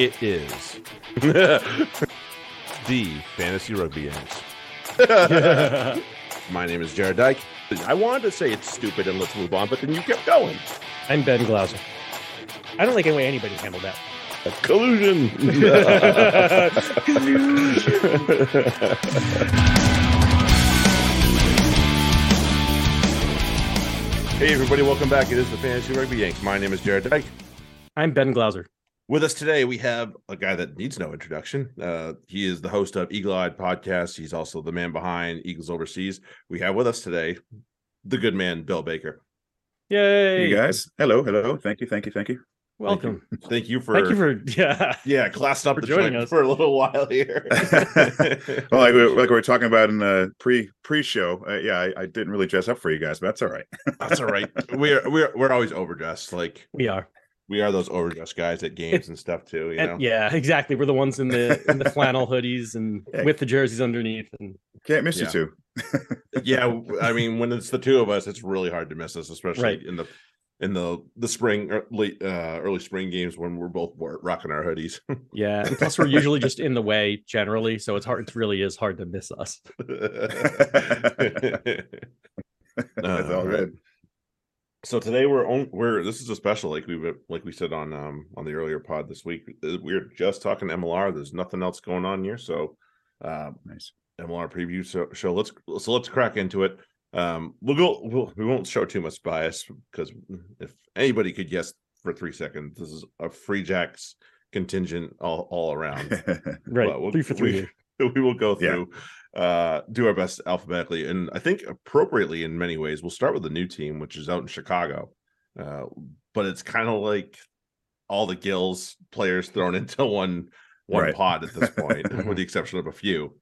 It is the Fantasy Rugby Yanks. My name is Jared Dyke. I wanted to say it's stupid and let's move on, but then you kept going. I'm Ben Glauser. I don't like any way anybody handled that. Collusion. hey, everybody, welcome back. It is the Fantasy Rugby Yanks. My name is Jared Dyke. I'm Ben Glauser. With us today, we have a guy that needs no introduction. Uh, he is the host of Eagle Eyed Podcast. He's also the man behind Eagles Overseas. We have with us today the good man, Bill Baker. Yay! Hey guys, hello, hello. Thank you, thank you, thank you. Welcome. Thank you, Thank you for Thank you for yeah. yeah classing up for the joining joint us. for a little while here. well, like we, like we were talking about in the pre pre show, uh, yeah, I, I didn't really dress up for you guys, but that's all right. That's all right. We're we're we're always overdressed. Like We are. We are those overdressed guys at games and stuff too. You know. And, yeah, exactly. We're the ones in the in the flannel hoodies and Yeah. with the jerseys underneath. And Can't miss Yeah. you two. yeah i mean when it's the two of us it's really hard to miss us especially Right. in the in the the spring or late uh early spring games when we're both rocking our hoodies yeah, and plus we're usually just in the way generally, so it's hard. It really is hard to miss us. That's all right. good. So today we're on we're this is a special like we like we said on um on the earlier pod this week uh, we're just talking mlr there's nothing else going on here so um Nice. MLR preview show, show. Let's so let's crack into it. Um, we'll go. We'll, we won't show too much bias because if anybody could guess for three seconds, this is a free jacks contingent all, all around. Right, we'll- three for three. we- we will go Yeah. through, uh, do our best alphabetically, and I think appropriately in many ways. We'll start with the new team, which is out in Chicago, uh, but it's kind of like all the Gills players thrown into one one Right. pod at this point, with the exception of a few.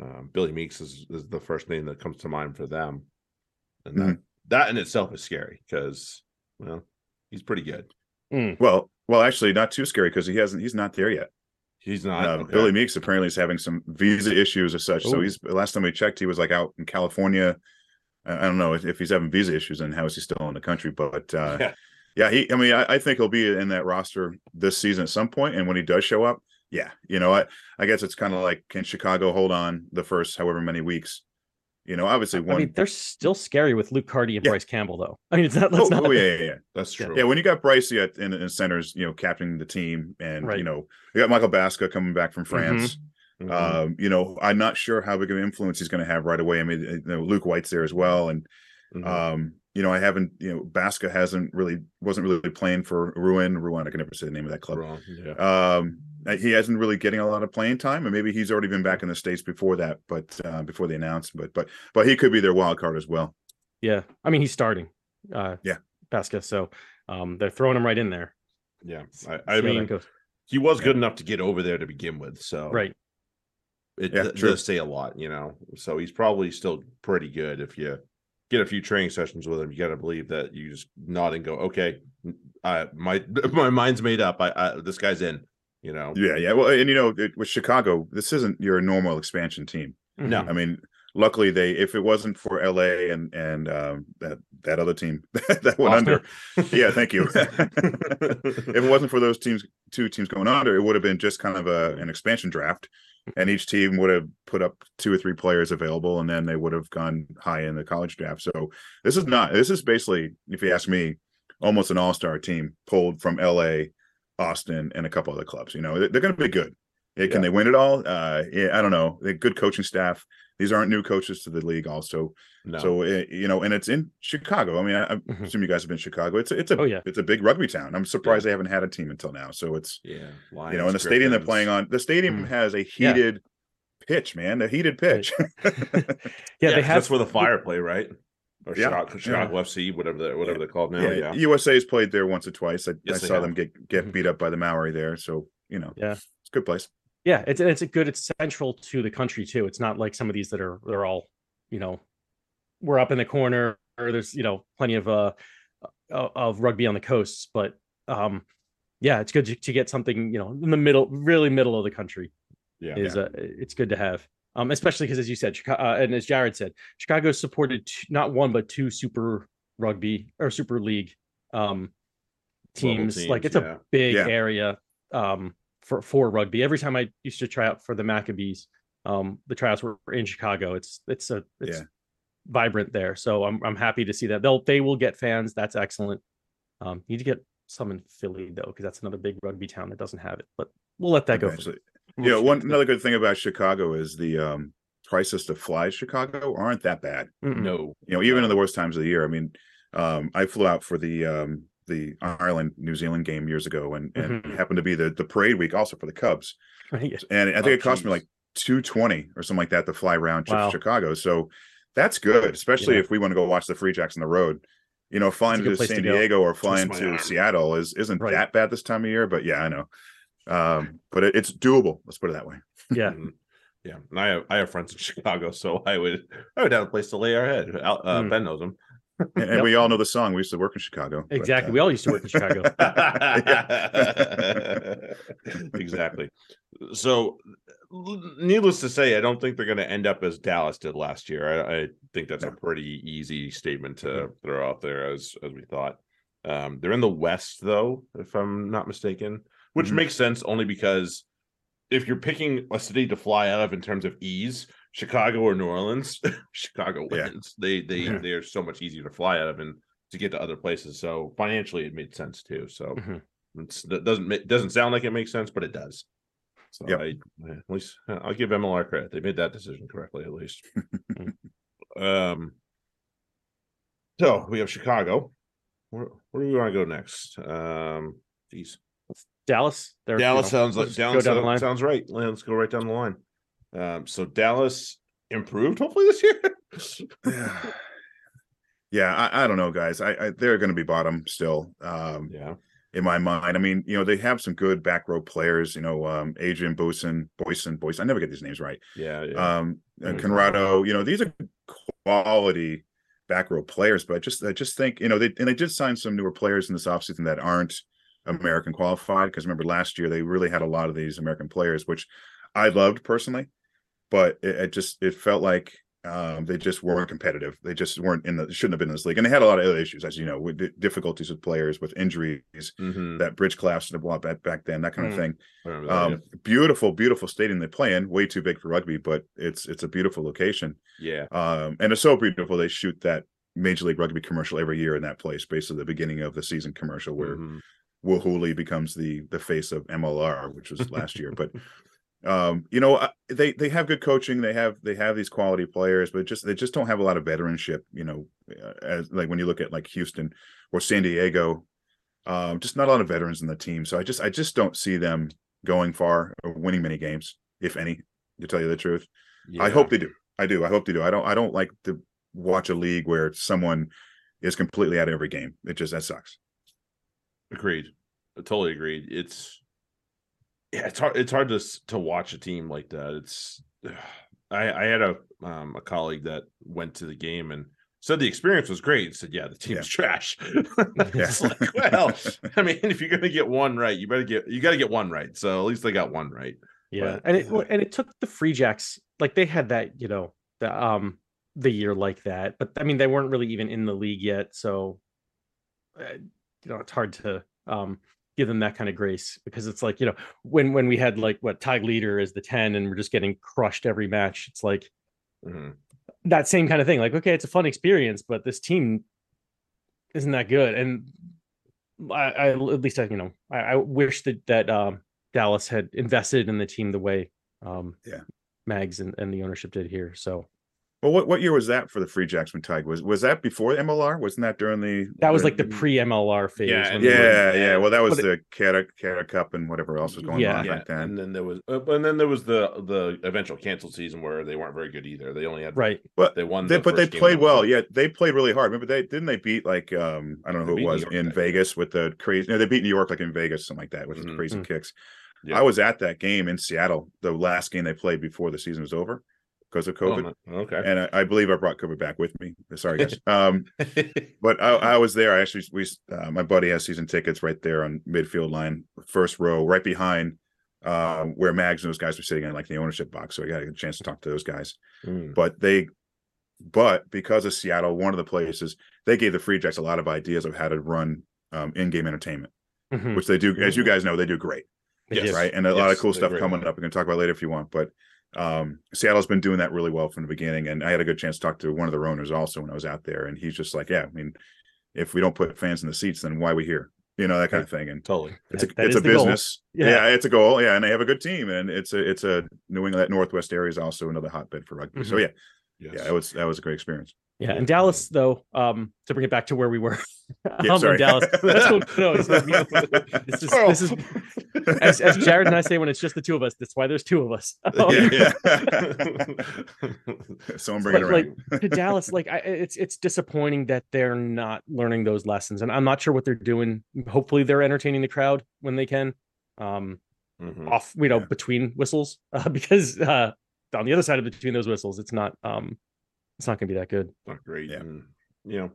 Um, Billy Meakes is, is the first name that comes to mind for them, and that, that in itself is scary because well, he's pretty good. well, well, actually, not too scary because he hasn't. He's not there yet. He's not Uh, okay. Billy Meakes apparently is having some visa issues or such. So he's last time we checked, he was like out in California. I I don't know if, if he's having visa issues and how is he still in the country, but uh, Yeah. yeah, he. I mean, I, I think he'll be in that roster this season at some point, and when he does show up, yeah, you know, I I guess it's kind of like can Chicago hold on the first however many weeks? You know, obviously one. I mean, they're still scary with Luke Carty and Yeah. Bryce Campbell, though. I mean, it's not. Let's oh, not. oh, yeah, yeah, yeah. That's true. Yeah, when you got Bryce yet in, in centers, you know, captaining the team, and Right. you know, you got Michael Baska coming back from France. Mhm. Um, you know, I'm not sure how big of an influence he's going to have right away. I mean, you know, Luke White's there as well, and Mhm. um, you know, I haven't, you know, Baska hasn't really wasn't really playing for Ruin. Ruin, I can never say the name of that club. Wrong. Yeah. Um, uh, he hasn't really getting a lot of playing time, and maybe he's already been back in the states before that, but uh, before the announcement, but but he could be their wild card as well. Yeah, I mean, he's starting. Uh, Yeah. Pasca. So, um, they're throwing him right in there. Yeah. I, I mean, he was Yeah. good enough to get over there to begin with. So right. it Yeah, d- true. does say a lot, you know. So he's probably still pretty good if you get a few training sessions with him. You got to believe that you just nod and go, okay, I my my mind's made up. I, I this guy's in. You know. Yeah, yeah. Well, and you know, it, with Chicago, this isn't your normal expansion team. No. I mean, luckily they if it wasn't for LA and and um, that that other team that went Boston. under, yeah, thank you. if it wasn't for those teams, two teams going under, it would have been just kind of a an expansion draft, and each team would have put up two or three players available, and then they would have gone high in the college draft. So this is not. This is basically, if you ask me, almost an all star team pulled from LA, Austin, and a couple other clubs. You know, they're, going to be good. Yeah, Can Yeah. they win it all? Uh, yeah, I don't know. They're good coaching staff. These aren't new coaches to the league, also. No. So uh, you know, and it's in Chicago. I mean, I, I Mhm. assume you guys have been to Chicago. It's a, it's a Oh, yeah. it's a big rugby town. I'm surprised they haven't had a team until now. So it's yeah. you know, and the stadium they're playing on. The stadium Mm. has a Yeah. heated pitch, man. A heated pitch. Yeah, they have that's where the fire play, right? Or Yeah, Chicago, Chicago FC, whatever they whatever they're called now. yeah, Yeah. USA's played there once or twice. I, Yes, I saw have. them get get Mhm. beat up by the Maori there. So you know, Yeah. it's a good place. Yeah, it's it's a good. It's central to the country too. It's not like some of these that are they're all, you know, we're up in the corner or there's you know plenty of uh uh, of rugby on the coasts, but um yeah, it's good to, to get something you know in the middle, really middle of the country Yeah. is uh, it's good to have. Um, especially because as you said, Chicago, uh, and as Jared said, Chicago supported t- not one but two super rugby or super league um Global teams. like it's yeah. a big Yeah. area. Um, for for rugby. Every time I used to try out for the Maccabees, um, the tryouts were in Chicago. It's it's a it's Yeah. vibrant there. So I'm I'm happy to see that they'll they will get fans. That's excellent. Um, need to get some in Philly though, because that's another big rugby town that doesn't have it. But we'll let that go. Eventually. we'll Yeah, one another good thing about Chicago is the um prices to fly Chicago aren't that bad. No, You know, even in the worst times of the year. I mean, um, I flew out for the um the Ireland New Zealand game years ago, and and Mhm. happened to be the the parade week also for the Cubs, Yeah. and I think Oh, it cost me like two twenty or something like that to fly around to Wow. Chicago. So that's good, especially Yeah. if we want to go watch the Free Jacks on the road. You know, flying to place to San. Diego or flying to. Seattle is isn't Right. that bad this time of year, but yeah, I know. Um, but it, it's doable. Let's put it that way. Yeah. Mhm. Yeah, and I have I have friends in Chicago, so I would I would have a place to lay our head. Uh, Mm. Ben knows them. And, and Yep. we all know the song. We used to work in Chicago. but, Exactly. uh, we all used to work in Chicago. exactly. So, needless to say, I don't think they're going to end up as Dallas did last year. I, I think that's a pretty easy statement to throw out there, as as we thought. Um, they're in the West, though, if I'm not mistaken, which Mhm. makes sense only because if you're picking a city to fly out of in terms of ease, Chicago or New Orleans, Chicago Yeah. wins. They they Yeah. they're so much easier to fly out of and to get to other places. So financially, it made sense too. So Mhm. it's, that doesn't doesn't sound like it makes sense, but it does. So Yep. I at least I'll give MLR credit. They made that decision correctly at least. um. So we have Chicago. Where, where do we want to go next? Um. Geez. Dallas. They're, you Dallas know, sounds like Dallas down the sounds, line. sounds right. Let's go right down the line. Um, so Dallas improved hopefully this year. yeah, yeah I, I don't know, guys. I, I they're going to be bottom still. Um, yeah. in my mind. I mean, you know, they have some good back row players. You know, um, Adrian Boyson, Boyson, Boyson. I never get these names right. Yeah. Yeah. Um, and. Conrado. You know, these are quality back row players. But I just, I just think, you know, they and they did sign some newer players in this offseason that aren't American qualified. Because remember last year they really had a lot of these American players, which I loved personally. But it, it just it felt like um, they just weren't competitive. They just weren't in the shouldn't have been in this league, and they had a lot of other issues, as you know, with difficulties with players, with injuries, Mhm. that bridge collapsed and blah back back then, that kind of Mm. thing. That, Um, beautiful, beautiful stadium they play in. Way too big for rugby, but it's it's a beautiful location. yeah. Um, and it's so beautiful they shoot that Major League Rugby commercial every year in that place, basically the beginning of the season commercial where Mhm. Will Hooley becomes the the face of MLR, which was last year. But um, you know, they they have good coaching. They have they have these quality players, but just they just don't have a lot of veteranship. You know, uh, as like when you look at like Houston or San Diego, um, just not a lot of veterans in the team. So I just I just don't see them going far or winning many games, if any. To tell you the truth, I hope they do. I do. I hope they do. I don't. I don't like to watch a league where someone is completely out of every game. It just that sucks. Agreed. I totally agreed. It's yeah, it's hard. It's hard to to watch a team like that. It's I I had a um a colleague that went to the game and said the experience was great. Said yeah, the team's trash. it's like well, I mean, if you're gonna get one right, you better get you got to get one right. So at least they got one right. Yeah, But- and it well, and it took the Free Jacks like they had that you know the um the year like that, but I mean they weren't really even in the league yet, so uh, you know it's hard to um give them that kind of grace because it's like you know when when we had like what Tag Leader as the ten and we're just getting crushed every match, it's like Mhm. that same kind of thing. Like okay, it's a fun experience, but this team isn't that good, and I, I at least I you know I, I wish that that um Dallas had invested in the team the way um Yeah. Mags and, and the ownership did here. So Well, what, what year was that for the Free Jacks when Tig was was that before MLR? Wasn't that during the that was like the pre MLR phase. yeah, when and they were- yeah yeah well that was But the Cata Cata Cup and whatever else was going Yeah. on Yeah, back then. and then there was, uh, and then there was the the eventual canceled season where they weren't very good either. They only had right. But They won, they, the but they played well. Yeah, they played really hard. Remember they didn't they beat like um I don't know They who it was York in that year. Vegas with the crazy. No, they beat New York like in Vegas, something like that, with the Mhm. crazy Mm. kicks. Yeah. I was at that game in Seattle, the last game they played before the season was over because of Oh, COVID. no. okay. And I, I believe I brought COVID back with me. Sorry, guys. um, but I, I was there. I actually, we, uh, my buddy has season tickets right there on midfield line, first row, right behind uh, where Mags and those guys were sitting in like the ownership box. So I got a chance to talk to those guys. Mm. But they, but because of Seattle, one of the places they gave the Free Jacks a lot of ideas of how to run um, in-game entertainment, Mhm. which they do, as you guys know, they do great. Yes. right? And a lot of cool stuff coming up. We can talk about later if you want, but um, Seattle's been doing that really well from the beginning. And I had a good chance to talk to one of the owners also when I was out there, and he's just like, "Yeah, I mean, if we don't put fans in the seats, then why are we here?" You know that kind of thing. And Totally. it's a That- it's a business. Yeah. Yeah. it's a goal. Yeah, and they have a good team, and it's a it's a New England that Northwest area is also another hotbed for rugby. So Mhm. yeah, Yes. yeah, it was that was a great experience. Yeah, and Dallas though, um, to bring it back to where we were, Yeah, um, Dallas. That's cool. No, it's, this is this is as, as Jared and I say when it's just the two of us. That's why there's two of us. Um, yeah, Someone bring it but, around. like to Dallas, like I, it's it's disappointing that they're not learning those lessons, and I'm not sure what they're doing. Hopefully, they're entertaining the crowd when they can, um, Mhm. off you know Yeah. between whistles, uh, because uh, on the other side of between those whistles, it's not um, it's not going to be that good. not great. Yeah. And you know,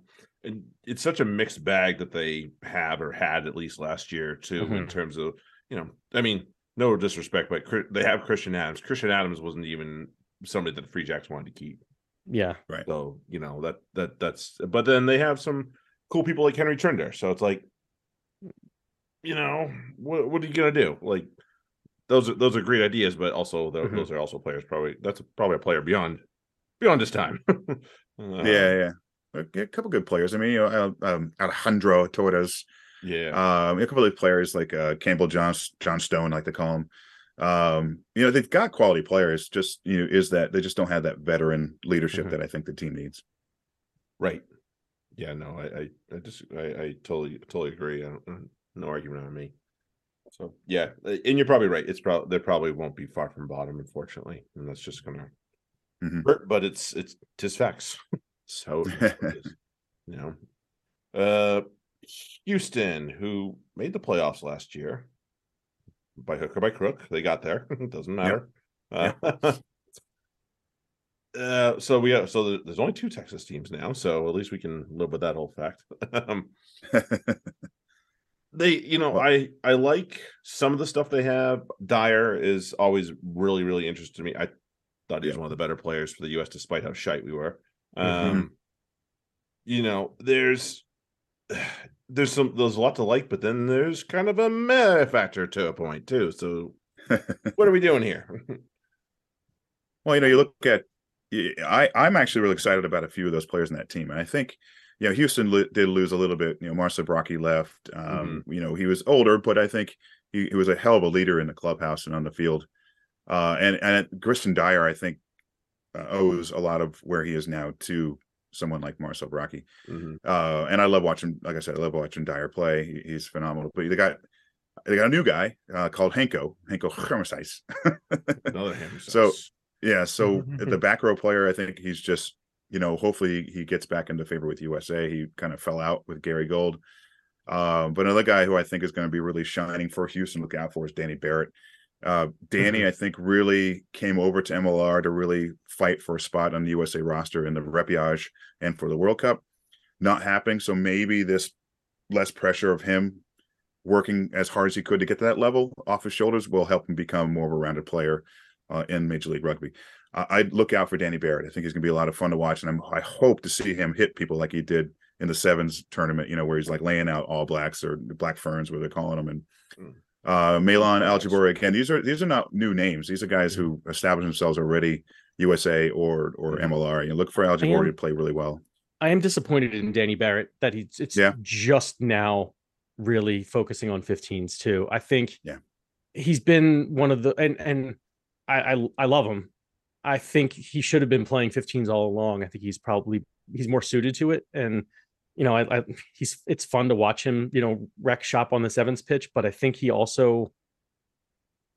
and it's such a mixed bag that they have or had at least last year too, in Mhm. terms of you know, I mean, no disrespect, but they have Christian Adams. Christian Adams wasn't even somebody that the Free Jacks wanted to keep. Yeah, Right. So you know that that that's. But then they have some cool people like Henry Trinder. So it's like, you know, what what are you gonna do? Like. Those are those are great ideas, but also tho- Mhm. those are also players. Probably that's probably a player beyond beyond his time. Uh, yeah, yeah. A, a couple good players. I mean, you know, um, Alejandro Torres, yeah. um, a couple of players like uh, Campbell John John Stone, like they call him. Um, you know, they've got quality players. Just you know, is that they just don't have that veteran leadership Mhm. that I think the team needs. Right. Yeah, no, I, I, I just, I, I totally, totally agree. I don't, uh, no argument on me. So yeah, uh, and you're probably right. It's probably they probably won't be far from bottom, unfortunately, and that's just gonna Mhm. hurt. But it's it's tis facts. so it is what it is, you know, uh, Houston, who made the playoffs last year, by hook or by crook, they got there. It doesn't matter. Uh, uh, so we have so there's only two Texas teams now, so at least we can live with that whole fact. um, they, you know, I I like some of the stuff they have. Dyer is always really really interested to me. I thought he was one of the better players for the U.S. despite how shite we were. Mhm. Um, you know, there's there's some there's a lot to like, but then there's kind of a meh factor to a point too. So what are we doing here? Well, you know, you look at I I'm actually really excited about a few of those players in that team, and I think you know Houston did lose a little bit. You know, Marcel Brocky left. Um, You know, he was older, but I think he, he was a hell of a leader in the clubhouse and on the field. Uh, and and Christian Dyer, I think, uh, owes a lot of where he is now to someone like Marcel Brocky. Mhm. Uh, and I love watching, like I said, I love watching Dyer play. He- he's phenomenal. But they got they got a new guy uh, called Henko Hanco Germishuys. Another ham So. Yeah, so the back row player, I think he's just, you know, hopefully he gets back into favor with USA. He kind of fell out with Gary Gold. Um, but another guy who I think is going to be really shining for Houston, look out for is Danny Barrett. Uh, Danny, I think, really came over to MLR to really fight for a spot on the USA roster in the Repechage and for the World Cup. Not happening. So maybe this less pressure of him working as hard as he could to get to that level off his shoulders will help him become more of a rounded player uh, in Major League Rugby. I I'd look out for Danny Barrett. I think he's going to be a lot of fun to watch, and I'm, I hope to see him hit people like he did in the sevens tournament. You know, where he's like laying out all blacks or black ferns, where they're calling them, and Mm. Uh, Milan Blacks. Again. These are these are not new names. These are guys who established themselves already USA or or. MLR. You know, look for Aljabori to play really well. I am disappointed in Danny Barrett that he's it's Yeah. just now really focusing on 15s too. I think Yeah. he's been one of the and and I I, I love him. I think he should have been playing 15s all along. I think he's probably he's more suited to it and you know, I, I he's it's fun to watch him, you know, wreck shop on the sevens pitch, but I think he also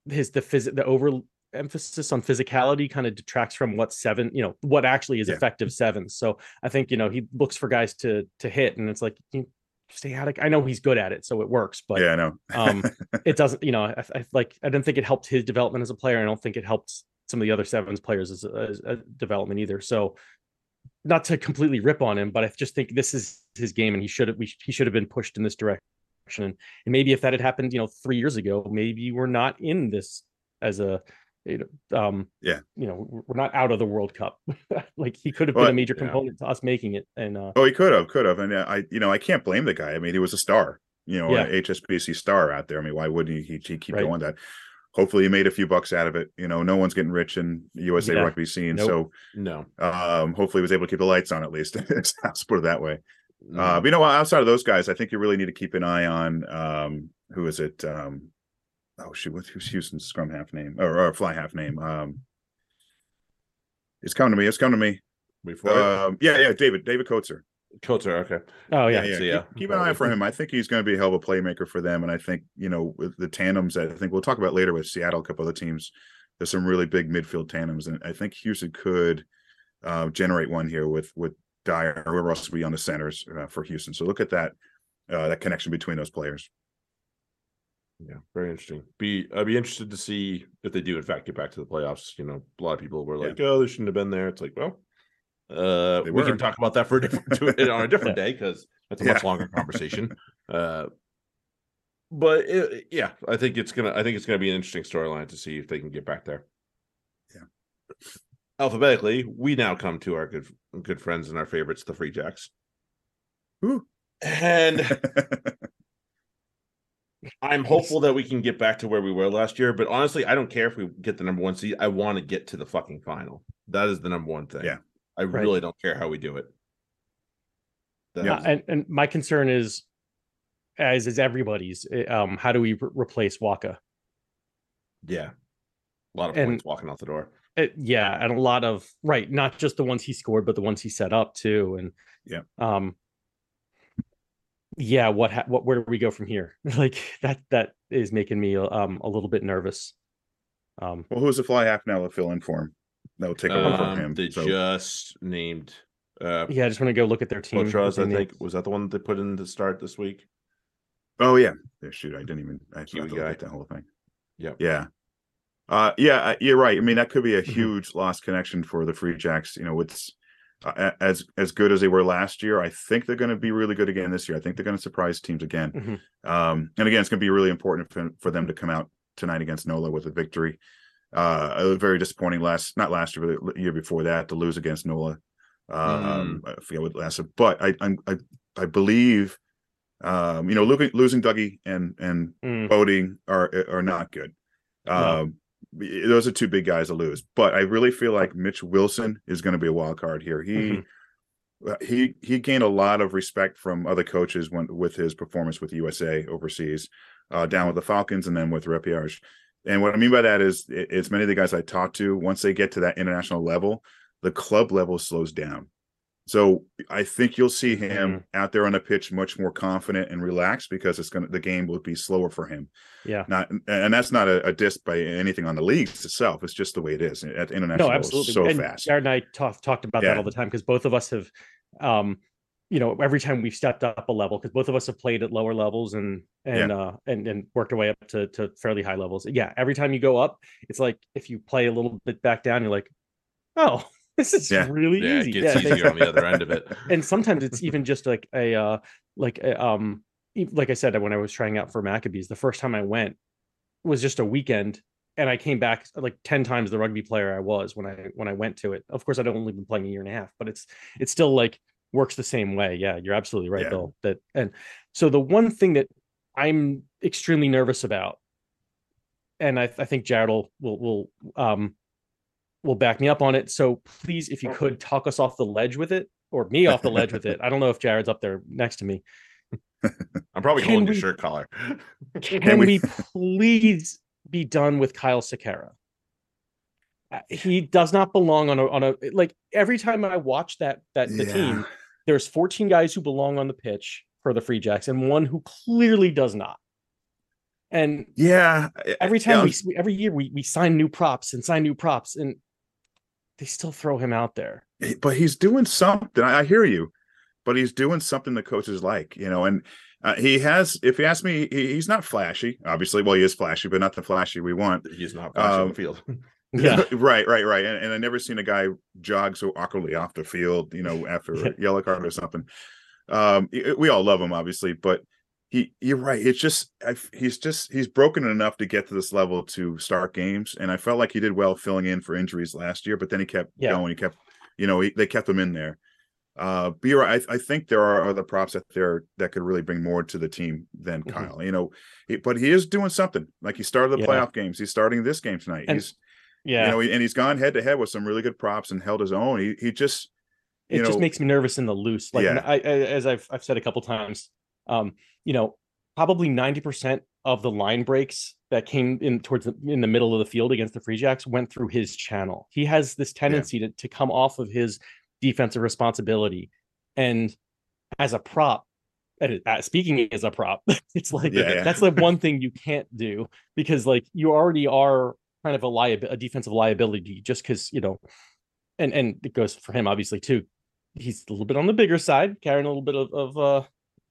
his the phys the over emphasis on physicality kind of detracts from what seven, you know, what actually is Yeah. effective sevens. So I think, you know, he looks for guys to to hit and it's like you stay out of I know he's good at it, so it works, but yeah, I know. um it doesn't, you know, I, I like I didn't think it helped his development as a player. I don't think it helped some of the other sevens players as, as a development either. So not to completely rip on him, but I just think this is his game, and he should have we, he should have been pushed in this direction. And, maybe if that had happened, you know, three years ago, maybe we're not in this as a, you know, um, Yeah. you know, we're- not out of the World Cup. like he could have Well, been a major yeah. component to us making it. And uh, Oh, he could have, could have, and uh, I, you know, I can't blame the guy. I mean, he was a star. you know, Yeah. a HSBC star out there. I mean, why wouldn't he, he, keep Right. going that? Hopefully, he made a few bucks out of it. You know, no one's getting rich in USA Yeah. rugby scene, Nope. No. um, hopefully, he was able to keep the lights on at least. Let's put it that way. Mm. Uh, but you know, outside of those guys, I think you really need to keep an eye on um, who is it? Um, oh shoot, what's who's Houston's scrum half name or, or fly half name? Um, it's coming to me. It's coming to me. Before? Um, yeah, yeah, David, David Coates. Coates okay. Oh Yeah, yeah. yeah. so, keep, yeah, keep an eye for him. I think he's going to be a hell of a playmaker for them. And I think you know with the tandems that I think we'll talk about later with Seattle, a couple other teams. There's some really big midfield tandems, and I think Houston could uh, generate one here with with Dyer or whoever else will be on the centers uh, for Houston. So look at that uh, that connection between those players. Yeah, very interesting. Be I'd be interested to see if they do in fact get back to the playoffs. You know, a lot of people were Yeah. like, "Oh, they shouldn't have been there." It's like, well, uh, we can talk about that for a different on a different day because that's a much longer conversation. uh, but it, yeah, I think it's gonna. I think it's gonna be an interesting storyline to see if they can get back there. Yeah. Alphabetically, we now come to our good good friends and our favorites, the Free Jacks. Woo. And I'm hopeful that we can get back to where we were last year, but honestly, I don't care if we get the number one seed. I want to get to the fucking final. That is the number one thing. Yeah. I Right. really don't care how we do it. Yeah, That's- and and my concern is, as is everybody's, eh, um, how do we re- replace Waaka? yeah. A lot of and- points walking out the door. It, yeah, and a lot of right, not just the ones he scored, but the ones he set up too. And Yeah. um, yeah, what ha- what where do we go from here? like that that is making me um a little bit nervous. Um, well, who's the fly half now to fill in for him? That will take over from Um, him. they So, just named uh yeah, I just want to go look at their team. Potroz, that I they think. Was that the one that they put in to start this week? oh yeah, yeah. Shoot, I didn't even. I Kiwi forgot to look guy. at that whole thing. Yep. Yeah. Uh, yeah, uh, you're right. I mean, that could be a huge lost connection for the Free Jacks. You know, it's uh, a- as as good as they were last year. I think they're going to be really good again this year. I think they're going to surprise teams again. Mhm. Um, and again, it's going to be really important for, for them to come out tonight against Nola with a victory. Uh, a very disappointing last, not last year, but the year before that, to lose against Nola. Um, I forget what lasted, but I I I, I believe. Um, you know, losing losing Dougie and and Mm, voting are are not good. No. Um, those are two big guys to lose. But I really feel like Mitch Wilson is going to be a wild card here. He Mhm. uh, he he gained a lot of respect from other coaches when with his performance with USA overseas, uh, down with the Falcons and then with Repechage. And what I mean by that is, it, it's many of the guys I talk to. Once they get to that international level, the club level slows down. So I think you'll see him out there on the pitch much more confident and relaxed because it's gonna the game will be slower for him. yeah. Not and that's not a, a diss by anything on the leagues itself. It's just the way it is at the international. No, level, absolutely. so and fast. Jared and I talk, talked about Yeah. that all the time because both of us have, um, you know, every time we've stepped up a level because both of us have played at lower levels and and uh and and worked our way up to to fairly high levels. Yeah, every time you go up, it's like if you play a little bit back down, you're like, oh, this is Yeah. really Yeah, easy. it gets Yeah, easier on the other end of it. and sometimes it's even just like a uh like a, um like I said when I was trying out for Maccabees, the first time I went was just a weekend and I came back like 10 times the rugby player I was when I when I went to it. Of course I'd only been playing a year and a half, but it's it's still like works the same way. Yeah, you're absolutely right, Yeah. Bill. That and so the one thing that I'm extremely nervous about and I, I think Jared will will will um will back me up on it. So please, if you could talk us off the ledge with it, or me off the ledge with it. I don't know if Jared's up there next to me. I'm probably Can holding your shirt collar. Can we- we please be done with Kyle Sakara? Uh, He does not belong on a on a like every time I watch that that the Yeah. team, there's 14 guys who belong on the pitch for the Free Jacks and one who clearly does not. And Yeah. every time we we every year we we sign new props and sign new props and they still throw him out there. but he's doing something. I, I hear you, but he's doing something the coaches like, you know, and uh, he has. If you ask me, he, he's not flashy. Obviously, well, he is flashy, but not the flashy we want. He's not flashy on Um, the field. Yeah. right, right, right. And, and I never seen a guy jog so awkwardly off the field, you know, after a yellow card or something. Um, y- we all love him, obviously, but he, you're right. It's just I, he's just he's broken enough to get to this level to start games, and I felt like he did well filling in for injuries last year. But then he kept Yeah. going. He kept, you know, he, they kept him in there. Uh, but you're right. I, I think there are other props that there that could really bring more to the team than Mhm. Kyle. You know, he, but he is doing something. Like he started the Yeah. playoff games. He's starting this game tonight. And- he's Yeah. you know, and he's gone head to head with some really good props and held his own. He he just it you just makes me nervous in the loose. Like Yeah. I, as I've I've said a couple times, um, you know, probably ninety percent of the line breaks that came in towards the in the middle of the field against the Free Jacks went through his channel. He has this tendency to to come off of his defensive responsibility, and as a prop. uh, Speaking as a prop, it's like Yeah, yeah. that's the one thing you can't do because like you already are kind of a liability, a defensive liability, just because you know, and and it goes for him obviously too he's a little bit on the bigger side, carrying a little bit of, of uh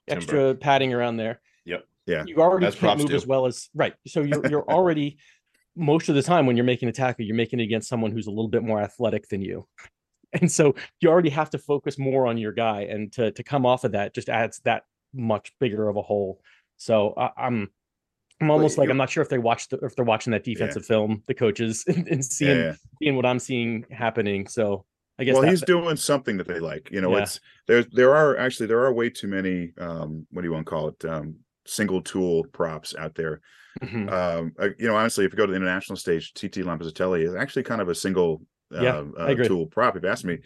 extra padding around there. Yep. Yeah. You already As can't move do. as well as right. So you're you're already most of the time when you're making a tackle, you're making it against someone who's a little bit more athletic than you. And so you already have to focus more on your guy. And to to come off of that just adds that much bigger of a hole. So I, I'm I'm almost like I'm not sure if they watched the, if they're watching that defensive film, the coaches, and, and seeing yeah. seeing what I'm seeing happening. So I guess well, he's doing something that they like. You know, Yeah. it's there. There are actually there are way too many. Um, what do you want to call it? Um, single tool props out there. Mhm. Um, uh, you know, honestly, if you go to the international stage, TT Lampazzelli is actually kind of a single uh, Yeah, uh, tool prop. If you ask me,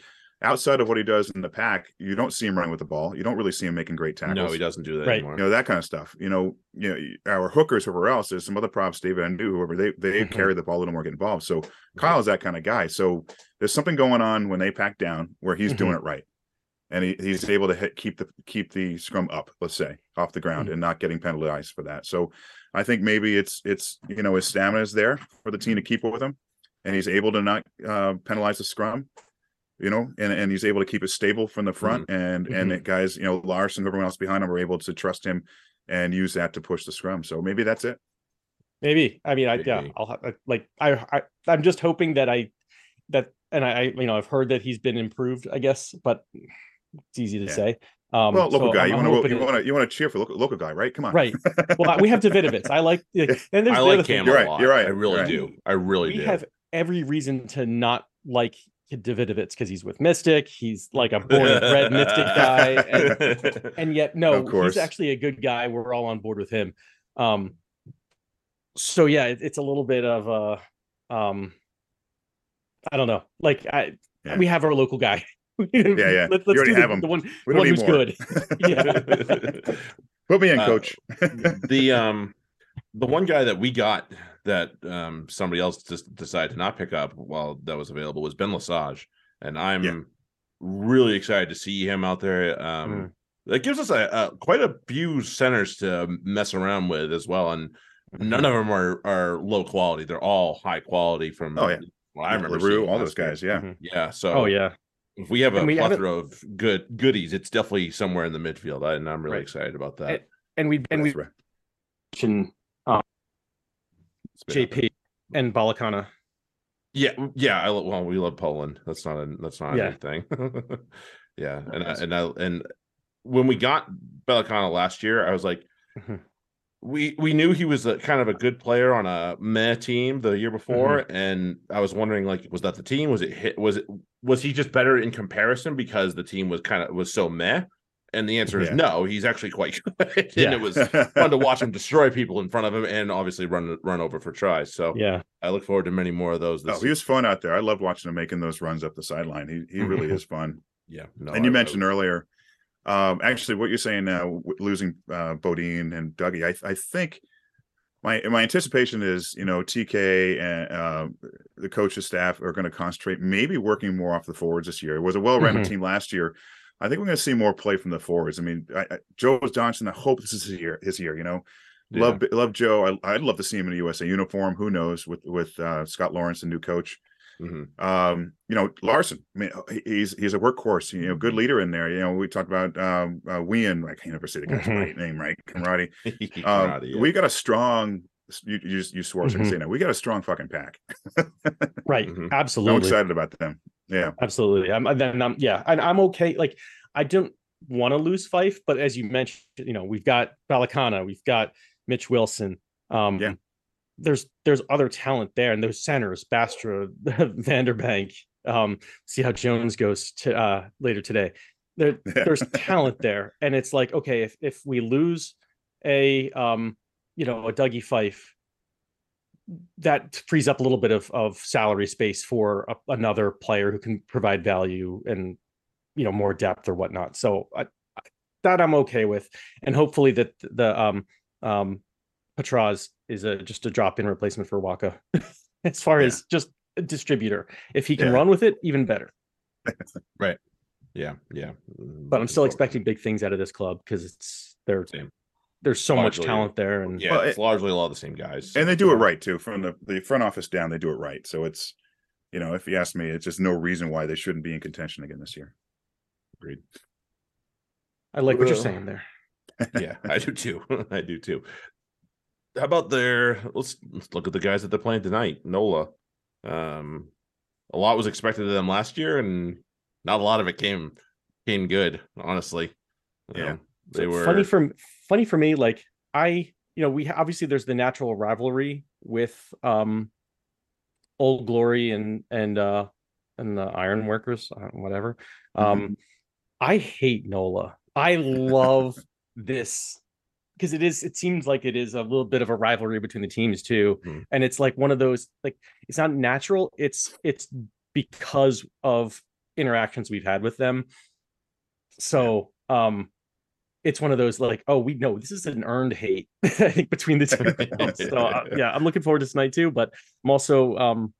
outside of what he does in the pack, you don't see him running with the ball. You don't really see him making great tackles. No, he doesn't do that Right. anymore. You know that kind of stuff. You know, you know our hookers, whoever else. There's some other props, David and whoever they they Mhm. carry the ball a little more, get involved. So Kyle's that kind of guy. So there's something going on when they pack down where he's doing it right, and he, he's able to hit keep the keep the scrum up, let's say, off the ground, and not getting penalized for that. So I think maybe it's it's you know his stamina is there for the team to keep with him, and he's able to not uh, penalize the scrum. You know, and, and he's able to keep it stable from the front, mm-hmm. and and mm-hmm. the guys, you know, Lars and everyone else behind him are able to trust him and use that to push the scrum. So maybe that's it. Maybe. I mean, I yeah, I'll have uh, like I, I I'm just hoping that I that and I, I you know I've heard that he's been improved, I guess, but it's easy to Yeah. say. Um, Well, local so guy, I'm- you want to hoping you want to you want to cheer for local, local guy, right? Come on, right. Well, we have Davidovitz. I like. Then there's I the like other thing. Cam You're right, you're right, I really right. do. I really do. we do. have every reason to not like Davidovitz because he's with Mystic. He's like a born and bred Mystic guy, and, and yet no, Of course. he's actually a good guy. We're all on board with him. Um, so yeah, it, it's a little bit of a, um, I don't know. Like I, Yeah. we have our local guy. yeah, yeah. Let, You us already do have the, him. the one, We the don't one need who's more. good. yeah. Put me in, Uh, coach. the um the one guy that we got that um somebody else just decided to not pick up while that was available was Ben Lesage, and I'm Yeah. really excited to see him out there. Um, Mm. that gives us a, a quite a few centers to mess around with as well, and none of them are are low quality. They're all high quality from Oh, yeah. what I remember. LaRue, all last those year. guys. Yeah. Mhm. Yeah, so Oh yeah. if we have a we plethora of good goodies, it's definitely somewhere in the midfield, I, and I'm really Right. excited about that. And we and we mentioned It's been- JP and Balekana. Yeah, yeah. I well, we love Poland. That's not a that's not Yeah. thing. yeah, and I, and I, and when we got Balekana last year, I was like, Mhm. we we knew he was a kind of a good player on a meh team the year before, Mm-hmm. and I was wondering like, was that the team? Was it hit? Was it was he just better in comparison because the team was kind of was so meh? And the answer is Yeah. no. He's actually quite good, and Yeah. it was fun to watch him destroy people in front of him, and obviously run run over for tries. So Yeah. I look forward to many more of those. This Oh, he was fun out there. I loved watching him making those runs up the sideline. He he really is fun. Yeah, no, and you I- mentioned earlier, um, actually, what you're saying now, losing uh, Beaudein and Dougie, I I think my my anticipation is, you know, TK and uh, the coach's staff are going to concentrate, maybe working more off the forwards this year. It was a well-rounded Mhm. team last year. I think we're going to see more play from the forwards. I mean, I, I, Joe Johnson. I hope this is his year. His year, you know. Yeah. Love love Joe. I, I'd love to see him in a USA uniform. Who knows with with uh, Scott Lawrence, the new coach Mhm. um you know larson i mean he's he's a workhorse you know good leader in there you know we talked about um uh Wian, i can never say the guy's Mhm. right name right Conradie. Conradie, um, yeah. we got a strong you you, just- you swore so I can say now we got a strong fucking pack Right. Mhm. i'm excited about them yeah Absolutely. I'm then I'm yeah, and I'm okay. Like I don't want to lose Fife, but as you mentioned, you know, we've got Balekana, we've got Mitch Wilson. Um Yeah. there's there's other talent there, and those centers, Bastra, Vanderbank. Um, see how Jones goes to uh later today. there there's talent there, and it's like okay, if if we lose a um you know a Dougie Fife, that frees up a little bit of of salary space for a, another player who can provide value and you know more depth or whatnot. So I, that I'm okay with, and hopefully that the um um Potroz is a just a drop in replacement for Waaka as far Yeah. as just a distributor. If he can Yeah. run with it, even better. Right. Yeah, yeah. But I'm still expecting big things out of this club because it's there. Same. There's so much talent there, and Yeah, Well, it's it- largely a lot of the same guys. and they do it right too. From the, the front office down, they do it right. So it's, you know, if you ask me, it's just no reason why they shouldn't be in contention again this year. Agreed. I like what you're saying there. yeah, I do too. I do too. How about their let's let's look at the guys that they're playing tonight. Nola. Um a lot was expected of them last year, and not a lot of it came came good, honestly. Yeah. Um, they were funny for funny for me. Like I, you know, we obviously there's the natural rivalry with um Old Glory and and uh and the Iron Workers, whatever. Um, I hate Nola. I love this because it is. It seems like it is a little bit of a rivalry between the teams too, Mhm. and it's like one of those like it's not natural. It's it's because of interactions we've had with them. So um it's one of those like, oh, we know this is an earned hate, I think, between the two. of them. so uh, yeah, I'm looking forward to tonight too. But I'm also um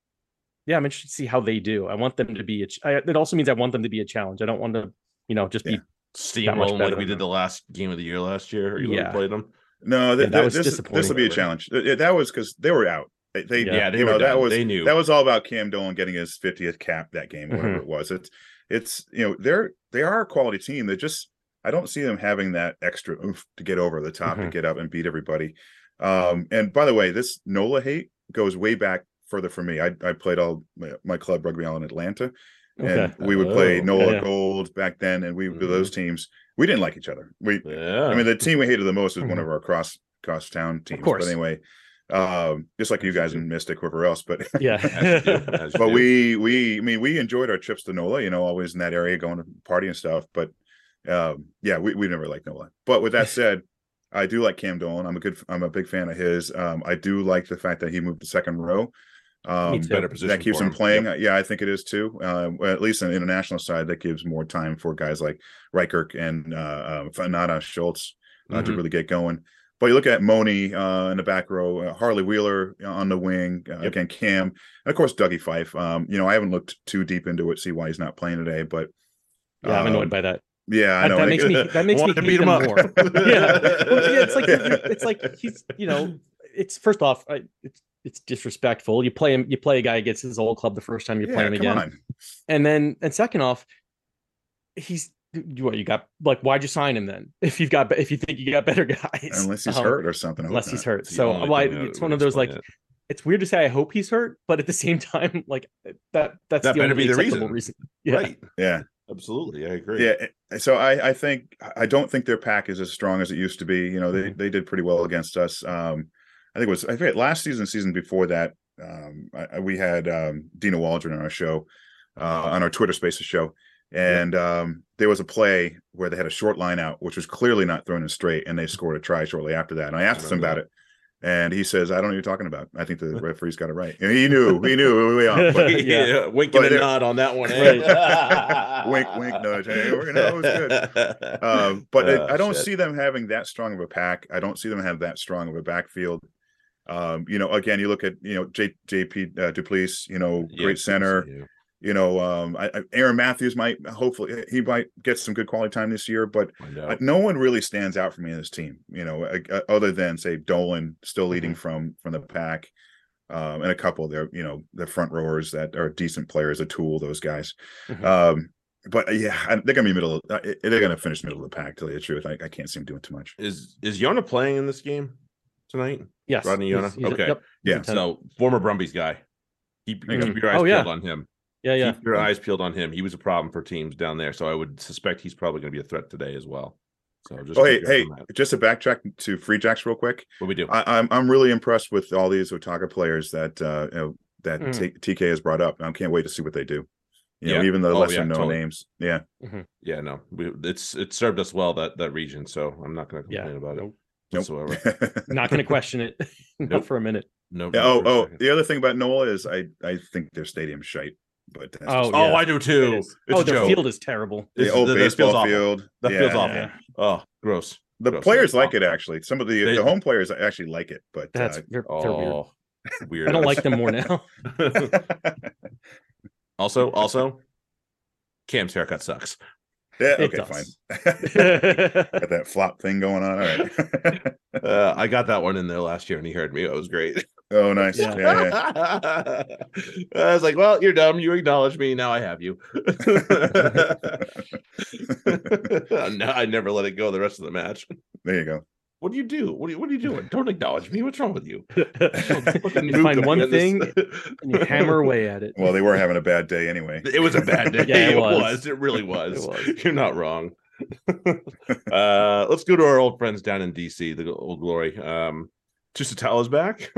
yeah, I'm interested to see how they do. I want them to be a ch- I, it also means I want them to be a challenge. I don't want to, you know, just be Yeah. steamroll better like we did the last game of the year last year. Or you Yeah. played them. No, th- Yeah, that th- was this this will be a challenge. Yeah, That was because they were out. They, they Yeah. Yeah, they you were know, that was they knew that was all about Cam Dolan getting his 50th cap that game, or Mm-hmm. whatever it was. It's it's you know they're they are a quality team. They just I don't see them having that extra oomph to get over the top to Mhm. get up and beat everybody. Um, and by the way, this Nola hate goes way back further for me. I I played all my, my club rugby all in Atlanta, and okay. we would play Oh, Nola yeah. Gold back then, and we Mhm. those teams we didn't like each other. We Yeah. I mean, the team we hated the most was one Mhm. of our cross cross town teams. course. But anyway, um, just like you guys in Mystic, whoever else. But As you do, Yeah. as you but do. we we I mean we enjoyed our trips to NOLA, you know, always in that area going to party and stuff. But um, yeah, we, we never liked NOLA. But with that said, I do like Cam Dolan. I'm a good I'm a big fan of his. Um, I do like the fact that he moved to second row. Um, better position that keeps him him. playing. Yep. Yeah, I think it is too. Uh, at least on the international side, that gives more time for guys like Reichert and uh, uh, Fanata Schultz uh, to Mhm. really get going. But you look at Moni uh, in the back row, uh, Harley Wheeler on the wing, uh, Yep. again Cam, and of course Dougie Fife. Um, you know, I haven't looked too deep into it, see why he's not playing today, but yeah, I'm um, annoyed by that. Yeah, I That, know. that and makes me that makes me Wanted to hate beat him up. more. yeah. Well, yeah, it's like you're- you're- it's like he's you know it's first off it's it's disrespectful. You play him, you play a guy against his old club the first time you play him again, on. and then and second off, he's you what you got like why'd you sign him then if you've got if you think you got better guys Unless he's Um, hurt or something. I hope unless he's hurt. So only why thing that it's one of those like it. it's weird to say I hope he's hurt, but at the same time like that that's That the better only be the acceptable reason. Yeah. right. Yeah, Absolutely, I agree. yeah. So I, I think I don't think their pack is as strong as it used to be. You know, they Mhm. they did pretty well against us. Um, I think it was I forget last season, season before that. Um, I, I- we had um, Dina Waldron on our show, uh, on our Twitter Spaces show, and um, there was a play where they had a short line out, which was clearly not thrown in straight, and they scored a try shortly after that. And I asked him remember about it, and he says, "I don't know what you're talking about. I think the referee's got it right." And he knew, he knew way off. But Yeah. yeah, winking But a nod on that one. eh? Wink, wink, nudge. Hey, we're gonna know it's um, but I- Oh, I don't shit. see them having that strong of a pack. I don't see them have that strong of a backfield. Um, you know, again, you look at you know J, JP uh, Duplessis, you know, Yeah, great center. Yeah. You know, um, I, I, Aaron Matthews might hopefully he might get some good quality time this year, but Find uh, no one really stands out for me in this team. You know, uh, other than say Dolan still leading Mm-hmm. from from the pack, um, and a couple there, you know, the front rowers that are decent players, a tool those guys. Mhm. Um, but uh, yeah, they're gonna be middle. Of, uh, they're gonna finish middle of the pack. To tell you the truth, I, I can't see them doing too much. Is is Iona playing in this game tonight? Yes. Rodney Iona? he's a- Okay. yep, Yeah. So former Brumbies guy. Keep, you keep go. your eyes Oh, yeah. peeled on him. Yeah, yeah. Keep your eyes peeled on him. He was a problem for teams down there, so I would suspect he's probably going to be a threat today as well. So just Oh, hey, hey, just to backtrack to Free Jacks real quick. what we do? I, I'm I'm really impressed with all these Otago players that uh you know that Mm. T- TK has brought up. I can't wait to see what they do. You know, Yeah. even the Oh, lesser yeah, known totally. names. Yeah. Yeah, no, we, it's it served us well that that region, so I'm not going to Yeah. complain about it Nope. whatsoever. Not going to question it. Not Nope. for a minute. No. Yeah, not oh, oh, the other thing about Noel is I I think their stadium's shite, but that's Oh, just- Oh. I do too. It It's oh, a their field is terrible. the old that- that feels baseball awful. field. That yeah, feels awful. Yeah. Oh, gross. The Gross. players like Awful. it actually. Some of the They- the home players actually like it, but That's uh, they're, they're weird. Oh, weird. I don't like them more now. also, also, Cam's haircut sucks. Yeah, It okay, does. fine. Got that flop thing going on. All right. Uh, I got that one in there last year, and he heard me. It was great. oh, nice. Yeah. Yeah. yeah. I was like, "Well, you're dumb. You acknowledge me. Now I have you." no, I never let it go the rest of the match. There you go. What do you do? What are you, what are you doing? Don't acknowledge me. What's wrong with you? you find one thing and you hammer away at it. Well, they were having a bad day anyway. It was a bad day. Yeah, it it, was. was. It really was. It was. You're not wrong. uh, let's go to our old friends down in DC, the old glory. Um, Tusitala's back.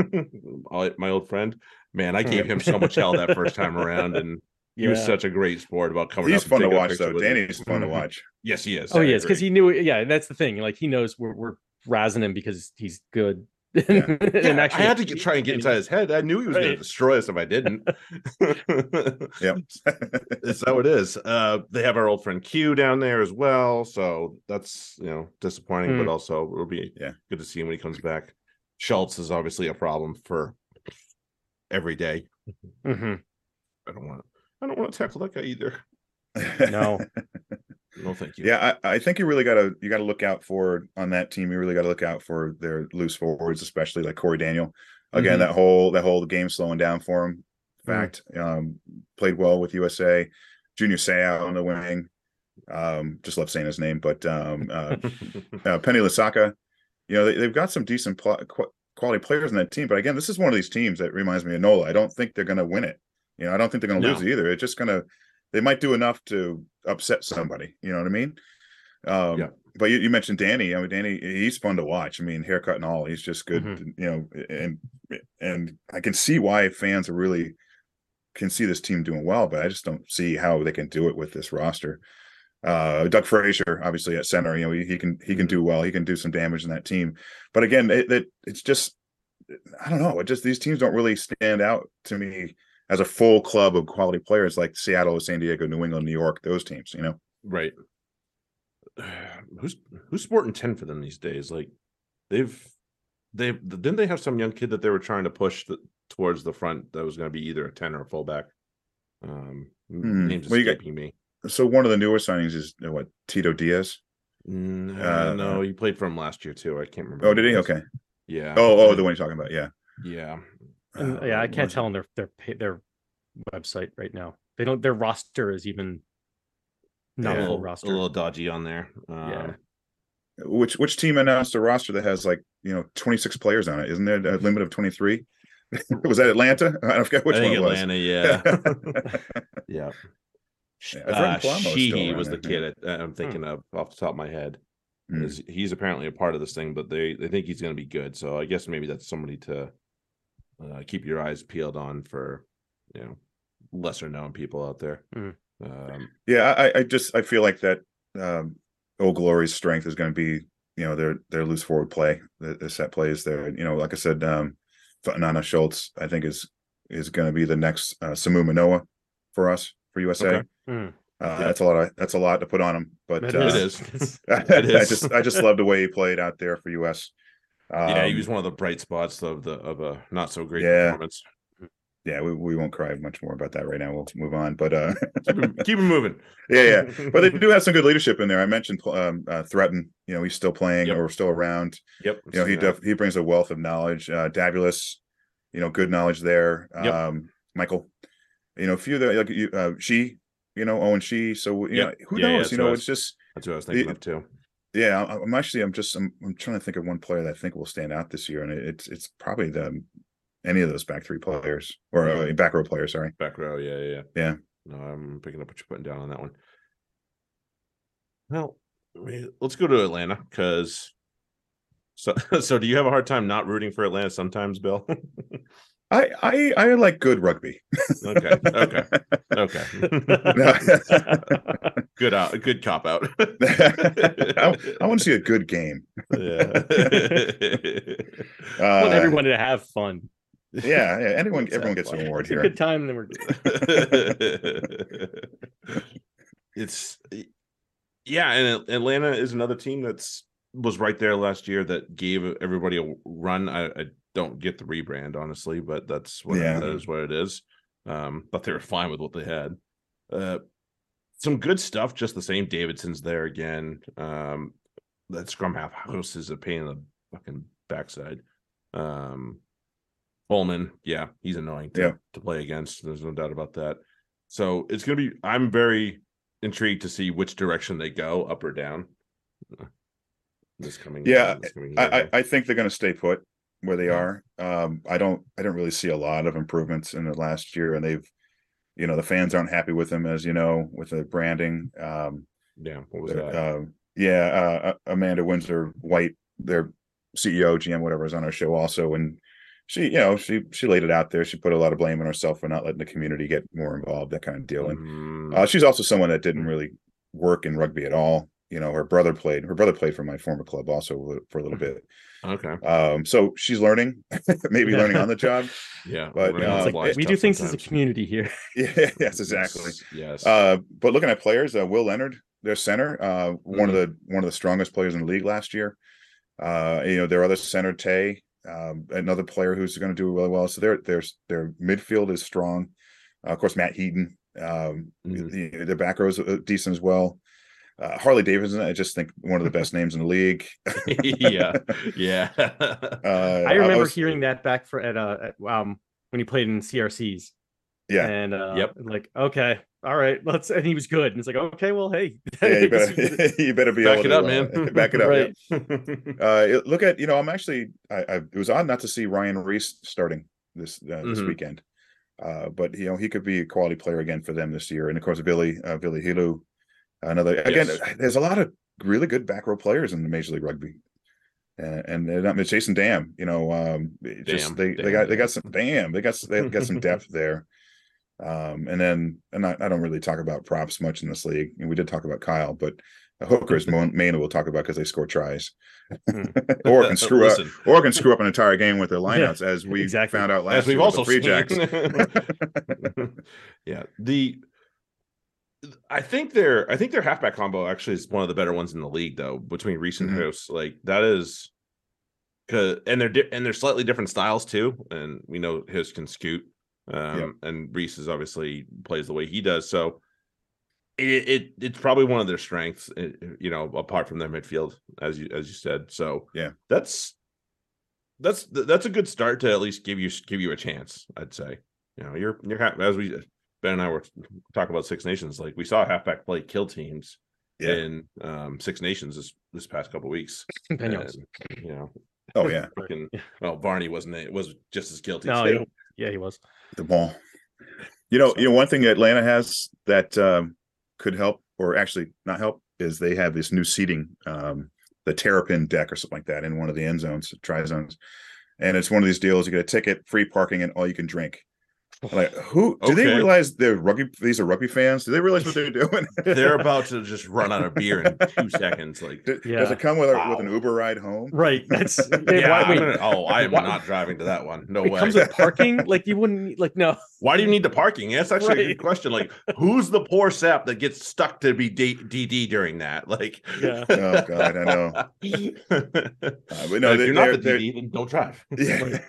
My old friend. Man, I gave him so much hell that first time around, and he was such a great sport about coming. He's up and fun to watch though. with him. Danny's fun to Mhm. watch. Yes, he is. Oh, I yes, because he knew. Yeah, that's the thing. Like he knows we're we're razzing him because he's good. Yeah. and Yeah, actually, I had to get, try and get inside his head. I knew he was going to destroy us if I didn't. Yep. That's how it is. Uh, they have our old friend Q down there as well, so that's you know disappointing, but Hmm. also it'll be Yeah. good to see him when he comes back. Schultz is obviously a problem for every day. Mhm. I don't want. I don't want to tackle that guy either. No. No, thank you. Yeah, I, I think you really gotta you gotta look out for on that team. You really gotta look out for their loose forwards, especially like Cory Daniel. Again, Mhm. that whole that whole game slowing down for him. Mm. Fact, um, played well with USA. Junior Seau on the wing. Um, just love saying his name, but um, uh, uh, Penny Lasaka. You know they, they've got some decent pl- quality players in that team, but again, this is one of these teams that reminds me of Nola. I don't think they're going to win it. You know, I don't think they're going to No. lose either. It's just going to they might do enough to upset somebody. You know what I mean? Um, Yeah. But you, you mentioned Danny. I mean, Danny, he's fun to watch. I mean, haircut and all, he's just good. Mhm. You know, and and I can see why fans are really can see this team doing well, but I just don't see how they can do it with this roster. Uh, Doug Frazier, obviously at center, you know, he, he can he can do well. He can do some damage in that team. But again, it, it it's just I don't know. It just these teams don't really stand out to me as a full club of quality players like Seattle, San Diego, New England, New York. Those teams, you know. right. Who's who's sporting ten for them these days? Like they've they didn't they have some young kid that they were trying to push the, towards the front that was going to be either a ten or a fullback. Um, Hmm. name's Well, you got- escaping me. So one of the newer signings is uh, what Tito Diaz. Uh, uh, no, he played for him last year too. I can't remember. Oh, did he? Okay. Yeah. Oh, oh, the one you're talking about. Yeah. yeah. And, Uh, yeah, I can't tell on their their their website right now. They don't. Their roster is even not a a little, full roster. a little dodgy on there. Um, Yeah. Which which team announced a roster that has like you know 26 players on it? Isn't there a limit of 23? was that Atlanta? I forget which I think one Atlanta. Yeah. was. yeah. Yeah, I've Uh, Palamo Sheehy was the kid I, I'm thinking of off the top of my head. Hmm. he's apparently a part of this thing, but they they think he's going to be good. So I guess maybe that's somebody to uh, keep your eyes peeled on for you know lesser known people out there. Hmm. Um, Yeah, I, I just I feel like that um Old Glory's strength is going to be you know their their loose forward play, the, the set plays there. You know, like I said, um Nana Schultz I think is is going to be the next uh, Samu Manoa for us for USA. Okay. Hmm. Uh, Yeah. That's a lot of that's a lot to put on him, but It uh, it is. is. I just I just love the way he played out there for US. Um, yeah, he was one of the bright spots of the of a not so great Yeah. performance. yeah, we, we won't cry much more about that right now. We'll move on, but uh, Keep him moving. yeah, yeah. But they do have some good leadership in there. I mentioned um, uh, Thretton. You know, he's still playing Yep. or still around. Yep. You know, he def- he brings a wealth of knowledge. Uh, Dabulous, you know, good knowledge there. Yep. Um, Michael, you know, a few that like you, uh, she, you know, Owen she. So you Yep. know, who Yeah, yeah, knows? you know, it's- just That's what I was thinking the- of too. Yeah. I- I'm actually I'm just I'm, I'm trying to think of one player that I think will stand out this year, and it's it's probably the any of those back three players or uh, back row players. Sorry. Back row, yeah, yeah, Yeah. yeah. No, I'm picking up what you're putting down on that one. Well, let's go to Atlanta because. So, so do you have a hard time not rooting for Atlanta sometimes, Bill? I I I like good rugby. Okay. Okay. Okay. good out. Good cop out. I, I want to see a good game. yeah. I want Uh, everyone to have fun. yeah, yeah. Anyone, Let's everyone gets an award It's a here. good time, then we're good. it's yeah, and Atlanta is another team that's was right there last year that gave everybody a run. I, I don't get the rebrand honestly, but that's what Yeah. that is what it is. Um, but they were fine with what they had. Uh, some good stuff, just the same. Davidson's there again. Um, that scrum half house is a pain in the fucking backside. Um, Holman, yeah, he's annoying to, Yeah. to play against. There's no doubt about that. So it's gonna be. I'm very intrigued to see which direction they go, up or down. This coming, Yeah, this coming I. I I think they're going to stay put where they are. Um, I don't I don't really see a lot of improvements in the last year, and they've, you know, the fans aren't happy with them, as you know, with the branding. Um, yeah, what was that? um, yeah, uh, uh, Amanda Windsor White, their CEO, GM, whatever, is on our show also, and she, you know, she she laid it out there. She put a lot of blame on herself for not letting the community get more involved, that kind of deal. And Mm, uh, she's also someone that didn't really work in rugby at all. You know, her brother played. Her brother played for my former club also for a little bit. okay, Um, so she's learning, maybe Yeah. learning on the job. yeah, but, learning on the It's fly like, is we do things as a community here. Yeah, yes, exactly. Yes, yes. Uh, but looking at players, uh, Will Leonard, their center, uh, one of Mm-hmm. the one of the strongest players in the league last year. Uh, you know, their other center Tay, um, another player who's going to do really well. So their their their midfield is strong. Uh, of course, Matt Heaton, um, Mhm. the, their back row is uh, decent as well. Uh, Harley Davidson, I just think one of the best names in the league. yeah, yeah. Uh, I remember was- hearing that back for at uh at, um when he played in CRCs. Yeah. And uh Yep. like, okay, all right, let's and he was good. And it's like, okay, well, hey. Yeah, you better you better be Back able it to up, uh, man. back it up. yeah. Right. Uh, look at you know, I'm actually I, I it was odd not to see Ryan Reese starting this uh, this Mhm. weekend, uh, but you know he could be a quality player again for them this year. And of course, Billy uh, Billy Hilu, another again. Yes. There's a lot of really good back row players in the Major League Rugby, and they're not Jason Damm. You know, um, just Dam, they they Dam, got they got some damn they got they got some depth there. Um, and then and I, I don't really talk about props much in this league, and we did talk about Kyle, but the hookers mainly we'll talk about because they score tries, Hmm. or can screw up or can screw up an entire game with their Yeah, lineouts, as we exactly. found out last as we've also the Free. Jacks. yeah, the I think their I think their halfback combo actually is one of the better ones in the league, though. Between Reese and Mhm. House, like that is, cause and they're di- and they're slightly different styles too. And we know his can scoot, um, and Reese is obviously plays the way he does. So it, it it's probably one of their strengths, eh, you know, apart from their midfield, as you as you said. So Yeah. that's that's that's a good start to at least give you give you a chance. I'd say. You know, you're you're as we Ben and I were talking about Six Nations. Like we saw halfback play kill teams Yeah. in um Six Nations this this past couple weeks. Pignos. And, you know, oh yeah, fucking Yeah. well, Varney wasn't it was just as guilty. No, too. he- yeah, he was. the ball. You know, So- you know, one thing Atlanta has that um, could help, or actually not help, is they have this new seating, um, the terrapin deck or something like that, in one of the end zones, try zones, and it's one of these deals. You get a ticket, free parking, and all you can drink. Like, who do they realize they're rugby? These are rugby fans. Do they realize what they're doing? They're about to just run out of beer in two seconds. Like Does Yeah. it come with, a, with an Uber ride home? Right. That's yeah, why, wait, gonna- oh, I am Why- not driving to that one. No it way. comes with parking. Like you wouldn't like no. Why do you need the parking? That's actually a good question. Like, who's the poor sap that gets stuck to be D- DD during that? Like, Yeah. Oh, God, I know. uh, but no, if they- you're not they're- the DD, then don't drive. Yeah.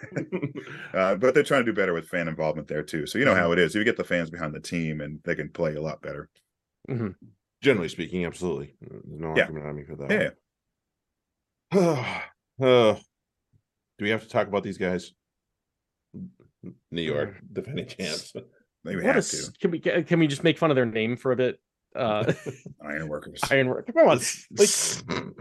uh, but they're trying to do better with fan involvement there too. So you know how it is. You get the fans behind the team, and they can play a lot better. Mhm. Generally speaking, absolutely. There's no Yeah. argument on me for that. Yeah. Uh, do we have to talk about these guys? New York defending champs. Maybe What have s- to. can we can we just make fun of their name for a bit? Uh Ironworkers. Ironwork. Come on. Like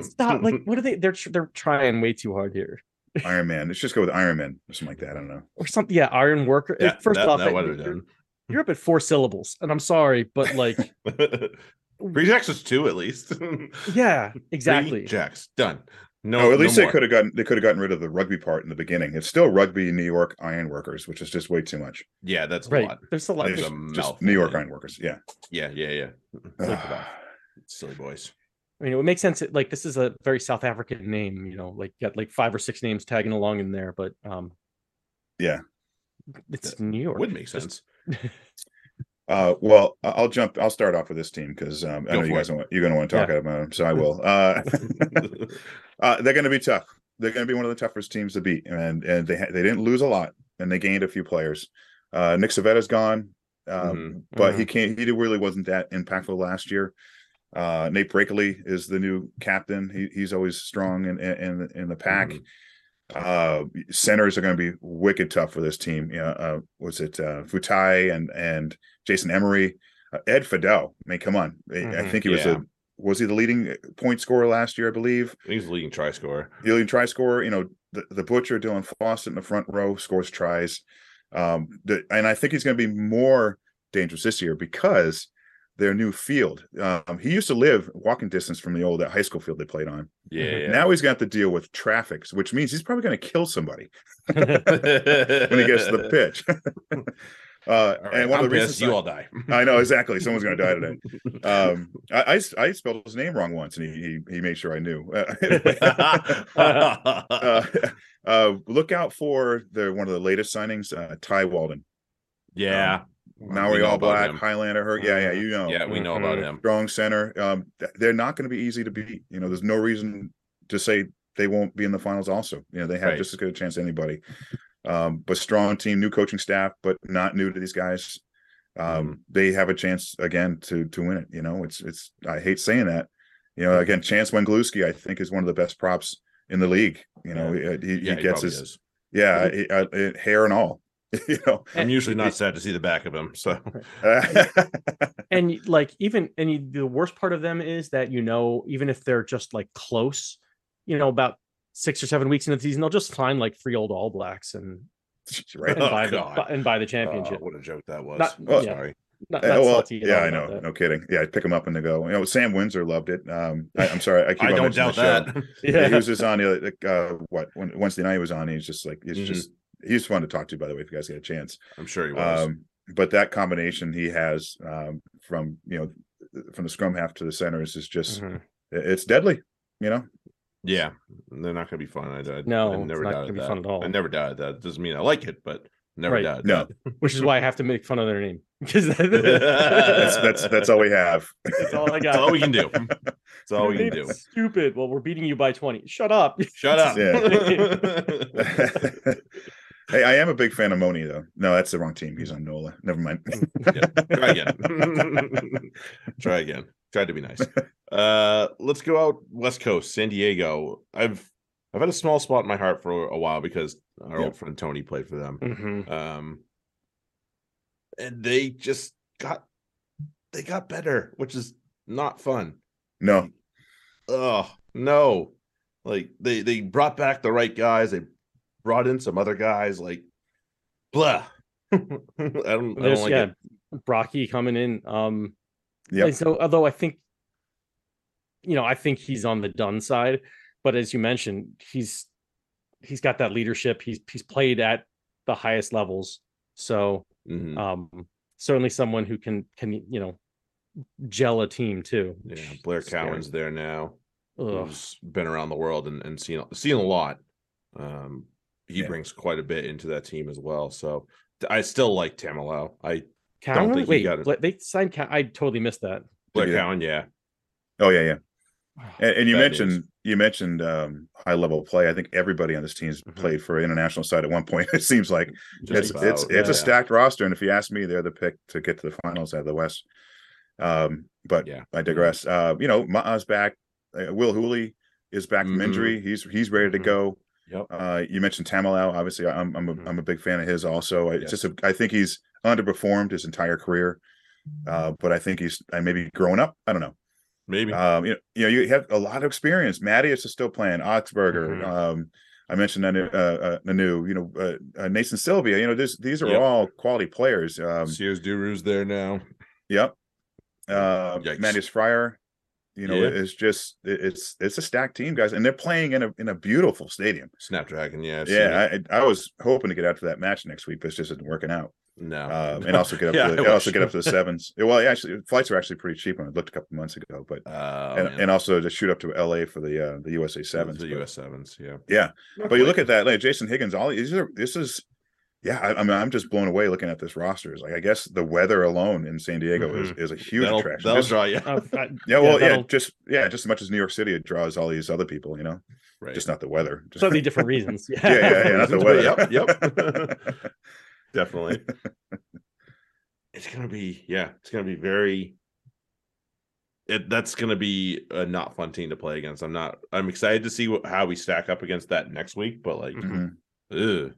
stop. Like what are they they're they're trying way too hard here. Iron Man. Let's just go with Iron Man or something like that. I don't know. Or something. Yeah, iron worker. Yeah, First that, off, that I- you're, done. you're up at four syllables, and I'm sorry, but like Rejects is two at least. yeah, exactly. Rejects done. No, oh, at least no they could have gotten they could have gotten rid of the rugby part in the beginning. It's still rugby New York Iron Workers, which is just way too much. Yeah, that's a Right. lot. There's a lot. There's It's a just mouthful, New York Iron Workers. Yeah. Yeah, yeah, yeah. Think Ah. about it. Silly boys. I mean, it would make sense. Like this is a very South African name, you know, like got like five or six names tagging along in there, but um, Yeah. it's New York. Would make sense. Uh, well, I- I'll jump. I'll start off with this team because um, I Go know you guys it. want, you're going to want to talk about them, so I will. Uh, uh, they're going to be tough. They're going to be one of the toughest teams to beat, and and they they didn't lose a lot, and they gained a few players. Uh, Nick Civetta's gone, um, Mhm. but he can't. He really wasn't that impactful last year. Uh, Nate Brakeley is the new captain. He, he's always strong in in, in the pack. Mhm. Uh, centers are going to be wicked tough for this team. Yeah, uh, was it uh, Futai and and Jason Emery, uh, Ed Fidow? I mean, come on. I- I think he was Yeah. the was he the leading point scorer last year? I believe He's the leading try scorer. the leading try scorer. You know, the, the butcher Dylan Fawcett in the front row scores tries. Um, the, and I think he's going to be more dangerous this year because their new field. Um, he used to live walking distance from the old high school field they played on. Yeah. yeah. Now he's got to deal with traffic, which means he's probably going to kill somebody when he gets to the pitch. uh, right, and one I'm of the reasons you I- all die. I know exactly someone's going to die today. Um, I, I I spelled his name wrong once, and he he, he made sure I knew. Uh, uh, uh, look out for the one of the latest signings, uh, Ty Walden, yeah. Maui know All Black, him. Highlander. Her, yeah, yeah, you know, Yeah, we know about Mhm. him. strong center. Um, they're not going to be easy to beat. You know, there's no reason to say they won't be in the finals. Also, you know, they have Right. just as good a chance as anybody. Um, but strong team, new coaching staff, but not new to these guys. Mm-hmm. Um, they have a chance again to to win it. You know, it's it's. I hate saying that. You know, again, Chance Wenglewski, I think, is one of the best props in the league. You know, he, he, Yeah, he he gets probably his is. yeah he- uh, uh, hair and all. you know, I'm usually not sad to see the back of him. So and like even and you, the worst part of them is that you know even if they're just like close, you know about six or seven weeks into the season, they'll just find like three old All Blacks and right. and Oh, buy the and buy the Oh, championship. what a joke that was. Not- I'm well, sorry. not, Uh, not well, yeah, I know. No kidding. Yeah, I'd pick him up and they go. You know, Sam Windsor loved it. Um, I, I'm sorry, I keep. I on don't doubt that. Yeah, he was just on uh, what when Wednesday night he was on. He's just like it's Mhm. just he's fun to talk to. By the way, if you guys get a chance. I'm sure he was. Um, but that combination he has um, from you know from the scrum half to the centers is just Mhm. it's deadly. You know, yeah, they're not going to be fun. I, I, No, I it's never not doubted gonna be that. fun at all. I never doubted that. Doesn't mean I like it, but never Right. doubted No. Which is why I have to make fun of their name because that's That's- that's that's all we have. that's all I got. That's all we can do. That's all we can do. Stupid. Well, we're beating you by twenty. Shut up. Shut up. Hey, I am a big fan of Moni though. No, that's the wrong team. He's on Nola. Never mind. Try again. Try again. Try to be nice. Uh let's go out West Coast, San Diego. I've I've had a small spot in my heart for a while because our Yep. old friend Tony played for them. Mhm. Um and they just got they got better, which is not fun. No, Oh no. Like they they brought back the right guys, they brought in some other guys, like blah. I don't I don't like yeah, it. Brocky coming in. Um, Yep. and so although I think, you know, I think he's on the done side, but as you mentioned, he's he's got that leadership. He's he's played at the highest levels, so Mhm. um, certainly someone who can can you know gel a team too. Yeah, Blair scary. Cowan's there now. Ugh. who's been around the world and, and seen seen a lot. Um, he Yeah. brings quite a bit into that team as well. So I still like Tamalau. I Cowan, think he got it. They signed. Cow- I totally missed that. Blair Yeah. Cowan, yeah, Oh yeah, yeah. And, and you Bad mentioned news. you mentioned um, high level play. I think everybody on this team's Mhm. played for an international side at one point. It seems like just it's about, it's it's yeah. a stacked roster, and if you ask me, they're the pick to get to the finals out of the West. Um, but Yeah. I digress. Uh, you know, Ma'a's back. Uh, Will Hooley is back from Mhm. injury. He's he's ready to Mhm. go. Yep. Uh, you mentioned Tamalau. Obviously, I'm I'm a, Mhm. am a big fan of his. Also, it's Yes. just a, I think he's underperformed his entire career. Uh, but I think he's uh, maybe growing up. I don't know. Maybe. Um, you know, you know, you have a lot of experience. Mattias is still playing. Augspurger. Mhm. Um, I mentioned Nonu, uh, uh, Nonu. You know, uh, uh, Nathan Sylvia. You know, this these are Yep. all quality players. Um, Sears Duru's there now. yep. Uh, Yikes. Mattias Fryer. You know, Yeah. it's just it's it's a stacked team, guys, and they're playing in a in a beautiful stadium. Snapdragon, yeah, I've. Yeah, I, I was hoping to get out to that match next week, but it just isn't working out. no, Um, and also get up Yeah, to the, also get up to the sevens. Well, actually, flights are actually pretty cheap. When I looked a couple months ago, but Uh, and, and also to shoot up to LA for the uh, the USA sevens. the but- US sevens, yeah. Yeah, Not but you look at that, like Jason Higgins, all these are this is, yeah. I, I mean, I'm just blown away looking at this roster. It's like I guess the weather alone in San Diego is is a huge that'll, attraction. that'll Just- draw you. Uh, I- yeah, well, yeah, that'll- just yeah, just as much as New York City, it draws all these other people. You know, right. just not the weather. Just, slightly different reasons. Yeah. yeah, yeah, yeah, not the weather. Yep, yep. definitely. it's gonna be yeah, it's gonna be very. It that's gonna be a not fun team to play against. I'm not. I'm excited to see what, how we stack up against that next week. But like, Mhm. ugh.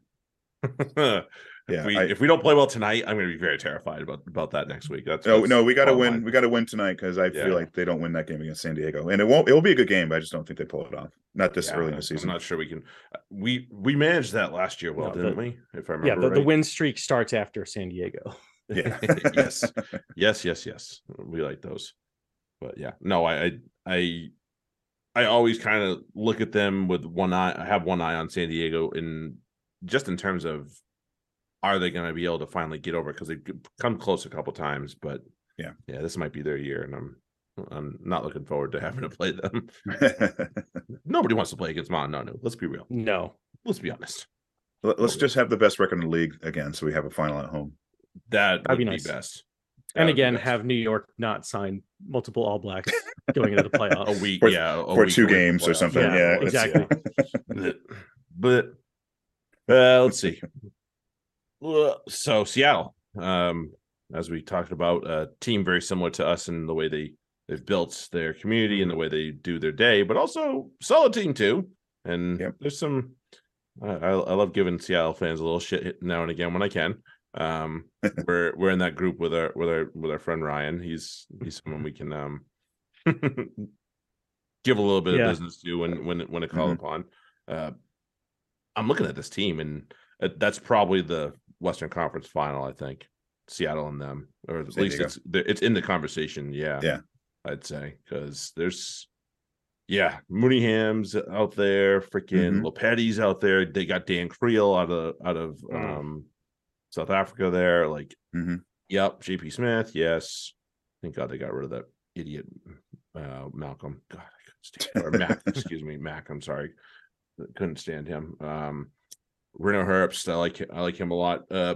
Yeah, if we I- if we don't play well tonight, I'm gonna be very terrified about about that next week. That's Oh what's no, we got to win. my- We got to win tonight because I Yeah. feel like they don't win that game against San Diego, and it won't. It will be a good game, but I just don't think they pull it off. Not this Yeah, early in the season. I'm the season. not sure we can. uh, We we managed that last year well, No, didn't we? If I remember Yeah, the, the win streak starts after San Diego. Yeah. yes. Yes, yes, yes. We like those. But yeah, no, I I I, I always kind of look at them with one eye. I have one eye on San Diego in just in terms of are they going to be able to finally get over because they've come close a couple times, but Yeah. yeah, this might be their year, and I'm I'm not looking forward to having to play them. Nobody wants to play against Montano. Let's be real. No. Let's be honest. Let- Let's just have the best record in the league again, so we have a final at home. That That'd would be be, nice. best. That And again, best. have New York not sign multiple All Blacks going into the playoffs. a week, For- yeah, a for week two games or something. Yeah, Yeah, exactly. but, but uh, let's see. So Seattle, um, as we talked about, a team very similar to us in the way they they've built their community and the way they do their day, but also solid team too. And Yep. there's some. I, I love giving Seattle fans a little shit now and again when I can. Um, we're we're in that group with our with our with our friend Ryan. He's he's someone we can um give a little bit Yeah. of business to when when when it called upon. Uh, I'm looking at this team, and uh, that's probably the Western Conference Final. I think Seattle and them, or at San least Diego. it's it's in the conversation. Yeah, Yeah. I'd say because there's. Yeah, Mooneyham's out there, freaking Mhm. Lopetti's out there. They got Dan Creel out of out of Mm. um South Africa there. Like, Mhm. yep, JP Smith, yes. Thank God they got rid of that idiot uh Malcolm. God, I couldn't stand or Mac, excuse me, Mac. I'm sorry. Couldn't stand him. Um Reno Herbst, I like I like him a lot. Uh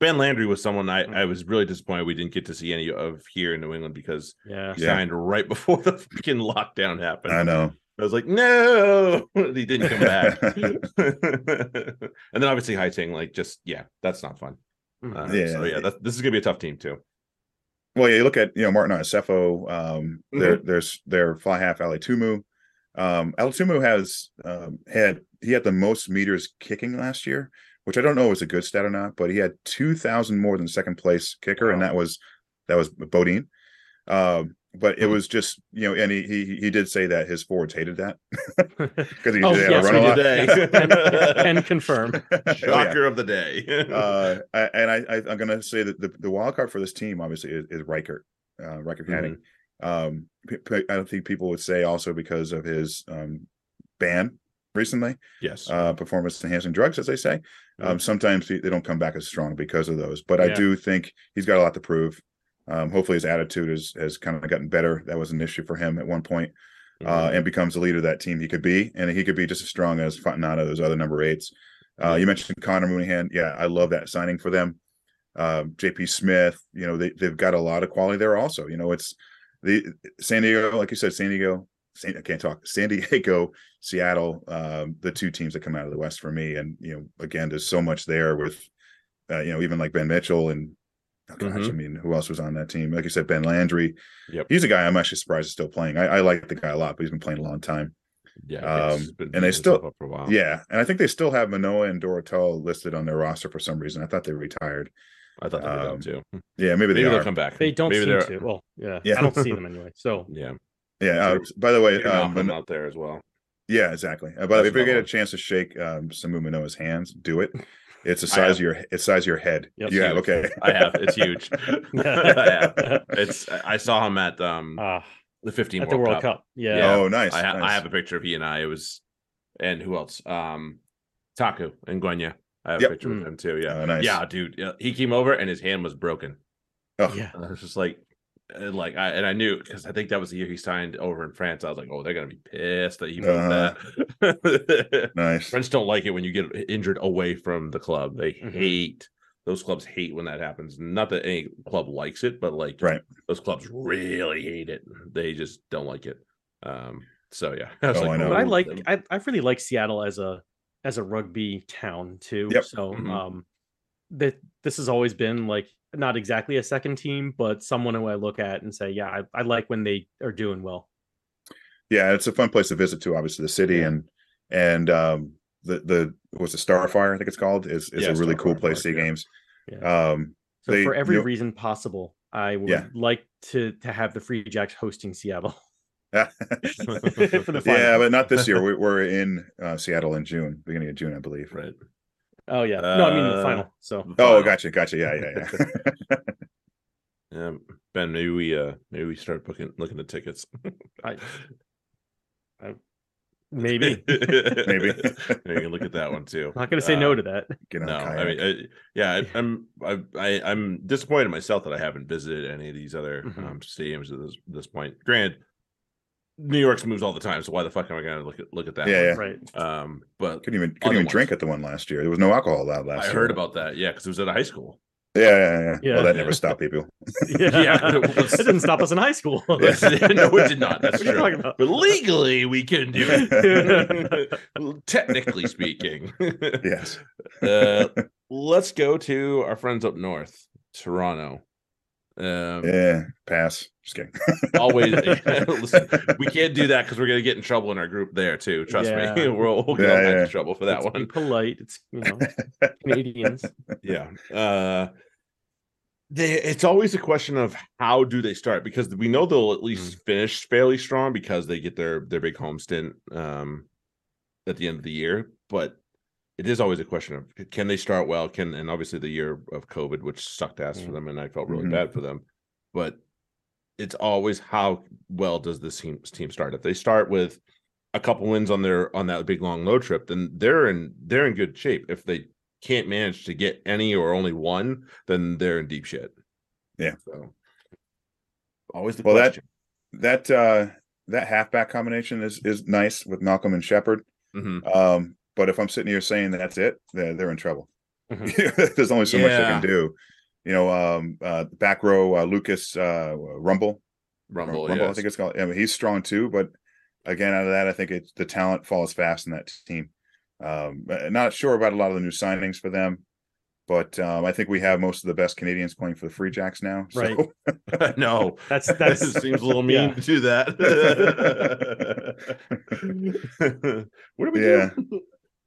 Ben Landry was someone I, I was really disappointed we didn't get to see any of here in New England because Yeah. he Yeah. signed right before the freaking lockdown happened. I know. I was like, no, he didn't come back. and then obviously Hattingh, like, just yeah, that's not fun. Mhm. Uh, Yeah. so yeah, that, this is gonna be a tough team too. Well, yeah, you look at you know Martin Asefo, um, there, Mm-hmm. there's their fly half Alitumu. Um, Alitumu has um, had he had the most meters kicking last year, which I don't know is a good stat or not, but he had two thousand more than second place kicker, and that was that was Beaudein. Um, but it Hmm. was just you know, and he he he did say that his forwards hated that because he Oh, did yes, run a lot. did. and, and confirm. Oh, yeah. Of the day. uh, I- and I, I I'm gonna say that the, the wild card for this team obviously is, is Riekert, uh, Riekert Hattingh. Um, I don't think people would say also because of his um ban recently, yes. uh, performance enhancing drugs, as they say. Um, sometimes they don't come back as strong because of those, but I do think he's got a lot to prove. Um, hopefully his attitude has has kind of gotten better. That was an issue for him at one point, uh, Mhm. and becomes the leader of that team he could be, and he could be just as strong as Fontanada, those other number eights. Uh, you mentioned Connor Mooneyhan. Yeah, I love that signing for them. Um, JP Smith, you know, they, they've got a lot of quality there also. You know, it's the San Diego, like you said, San Diego, San, I can't talk, San Diego, Seattle, um, the two teams that come out of the West for me. And, you know, again, there's so much there with, uh, you know, even like Ben Mitchell and, oh gosh, Mhm. I mean, who else was on that team? Like you said, Ben Landry. Yep. He's a guy I'm actually surprised is still playing. I, I like the guy a lot, but he's been playing a long time. yeah. um, and they still- up for a while. Yeah. And I think they still have Manoa and Dorotel listed on their roster for some reason. I thought they retired. I thought they were um, down too. Yeah, maybe, Maybe they they'll are. come back. They don't Maybe seem they're- to. Well, yeah, Yeah. I don't see them anyway. So Yeah. Yeah. Uh, by the way, Maybe um, Malcolm Mano- out there as well. yeah, exactly. Uh, but That's if you get a chance to shake um, Samu Manoa's hands, do it. It's the size of your it's size of your head. Yep. You have Huge. okay. I have. It's huge. I have. It's. I saw him at um ah, the 15 at the World Cup. Yeah. Yeah. Oh, nice. I, ha- nice. I have a picture of he and I. It was, and who else? Um, Taku Ngwenya. I have Yep. a picture with Mm. him too. Yeah, Oh, nice. yeah, dude. Yeah, he came over and his hand was broken. Oh, Yeah. And I was just like, and like I and I knew because I think that was the year he signed over in France. I was like, oh, they're gonna be pissed that he moved Uh-huh. that. nice. French don't like it when you get injured away from the club. They Mhm. hate those clubs hate when that happens. Not that any club likes it, but like Right. those clubs really hate it. They just don't like it. Um. So yeah, I was Oh, I know. But I oh, like I, I really like Seattle as a as a rugby town too. Yep. So Mhm. um that this has always been like not exactly a second team, but someone who I look at and say, yeah, I, I like when they are doing well. Yeah, it's a fun place to visit too. Obviously, the city Yeah. and and um the the what's the Starfire? I think it's called. is is Yeah, a really cool place to see yeah. games. Yeah. Um, So they- for every you know- reason possible, I would like to to have the Free Jacks hosting Seattle yeah, for the final. but not this year. We, we're in uh, Seattle in June, beginning of June, I believe. right. Oh yeah, no, I mean the Uh, final. So Oh, Final. gotcha, gotcha. Yeah, yeah, yeah. Yeah, Ben, maybe we uh maybe we start booking looking at tickets. I- maybe Maybe. Maybe you can look at that one too. I'm not going to say no Uh, to that. Get on No, I mean, I, yeah, I, I'm I, I I'm disappointed in myself that I haven't visited any of these other Mhm. um, stadiums at this this point. Granted, New York's moves all the time, so why the fuck am I going to look at look at that? Yeah, one? Right. Um, but couldn't even couldn't even ones. drink at the one last year. There was no alcohol allowed last I year. I heard about that. Yeah, because it was at a high school. Yeah, yeah, yeah. Yeah. Well, that never stopped people. Yeah, it was- it didn't stop us in high school. no, it did not. That's What true. talking about? But legally, we can do it. Technically speaking. yes. uh, let's go to our friends up north, Toronto. Um, Yeah. Pass. Just kidding. always listen, we can't do that because we're gonna get in trouble in our group there too. Trust me, we'll, we'll get Yeah, all yeah. of trouble for that Let's Be one. polite. It's you know Canadians. Yeah. Uh they it's always a question of how do they start because we know they'll at least finish fairly strong because they get their their big home stint um at the end of the year, but it is always a question of can they start well? Can and obviously the year of COVID, which sucked ass for Mm. them, and I felt really Mhm. bad for them. But it's always how well does this team team start? If they start with a couple wins on their on that big long load trip, then they're in they're in good shape. If they can't manage to get any or only one, then they're in deep shit. Yeah. So always the Well, that- question. that uh that halfback combination is is nice with Malcolm and Shepard. Mhm. Um, but if I'm sitting here saying that's it, they're they're in trouble. Mhm. There's only so much they can do. You know, um, uh, back row uh, Lucas uh, Rumble, Rumble, Rumble, I think it's called. I mean, he's strong too, but again, out of that, I think it's the talent falls fast in that team. Um, uh, not sure about a lot of the new signings for them, but um, I think we have most of the best Canadians playing for the Free Jacks now. So Right. no, That's that seems a little mean yeah. to do that. what do we Yeah. do?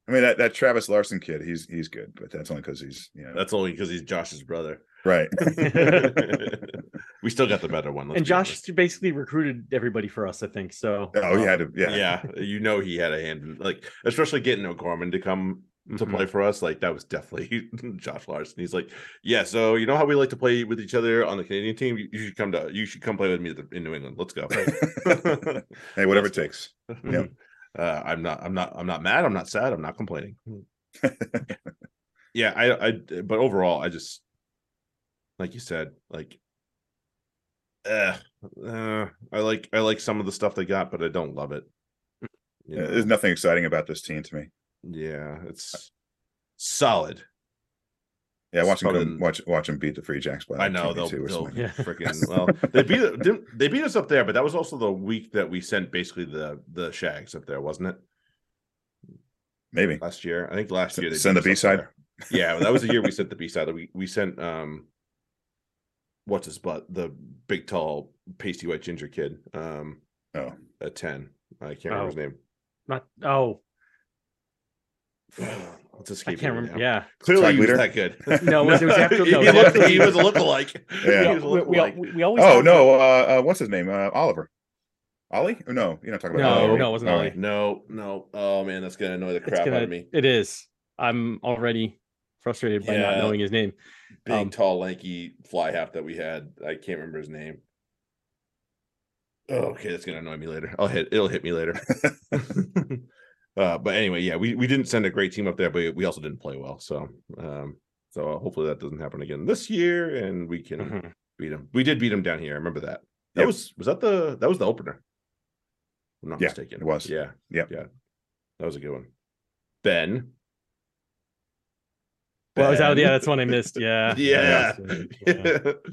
I mean that, that Travis Larson kid, he's he's good, but that's only because he's you know That's only because he's Josh's brother. right. we still got the better one. let's and be Josh honest. basically recruited everybody for us. I think so. Oh, he um, had to, yeah, yeah, you know he had a hand, in- like especially getting O'Gorman to come to Mhm. play for us. Like that was definitely Josh Larson. He's like, yeah. So you know how we like to play with each other on the Canadian team. You, you should come to. You should come play with me in New England. Let's go. hey, whatever it takes. Yep. Uh, I'm not. I'm not. I'm not mad. I'm not sad. I'm not complaining. yeah, I. I. But overall, I just, like you said, like, uh, uh, I like. I like some of the stuff they got, but I don't love it. Yeah. There's nothing exciting about this team to me. Yeah, it's solid. Yeah, watch them Other come, watch watch them beat the Free Jacks. By I know they'll, too they'll. Yeah. freaking well. They beat didn't, they beat us up there, but that was also the week that we sent basically the the Shags up there, wasn't it? Maybe. Last year, I think last year they sent the B-side? there. Yeah, that was the year we sent the B side. We we sent um, what's his butt, the big tall pasty white ginger kid, um, Oh, a ten. I can't remember his Oh. name. Not oh, What's I escaping can't remember. Yeah, Clearly, Track he was that good. No, it was- it was after- no, he, was looked, after- he was a lookalike. Yeah. He was a we, we, we, we always oh no. Uh, uh, what's his name? Uh, Oliver. Ollie? Oh, no, you're not talking about. No, Ollie. no, it wasn't Oh, Ollie. No, no. Oh man, that's gonna annoy the crap out gonna- of me. It is. I'm already frustrated by not knowing his name. Big, Um, tall, lanky fly half that we had. I can't remember his name. Oh, okay, that's gonna annoy me later. I'll hit. It'll hit me later. Uh, but anyway, yeah, we we didn't send a great team up there, but we also didn't play well. So, um, so hopefully that doesn't happen again this year, and we can Mhm. beat them. We did beat them down here. I remember that. That Yep. was was that the that was the opener. I'm not Yeah, mistaken. it was. Yeah. Yep. Yeah. That was a good one. Ben. Well, is that, Ben. yeah, that's one I missed. Yeah. Yeah. Yeah.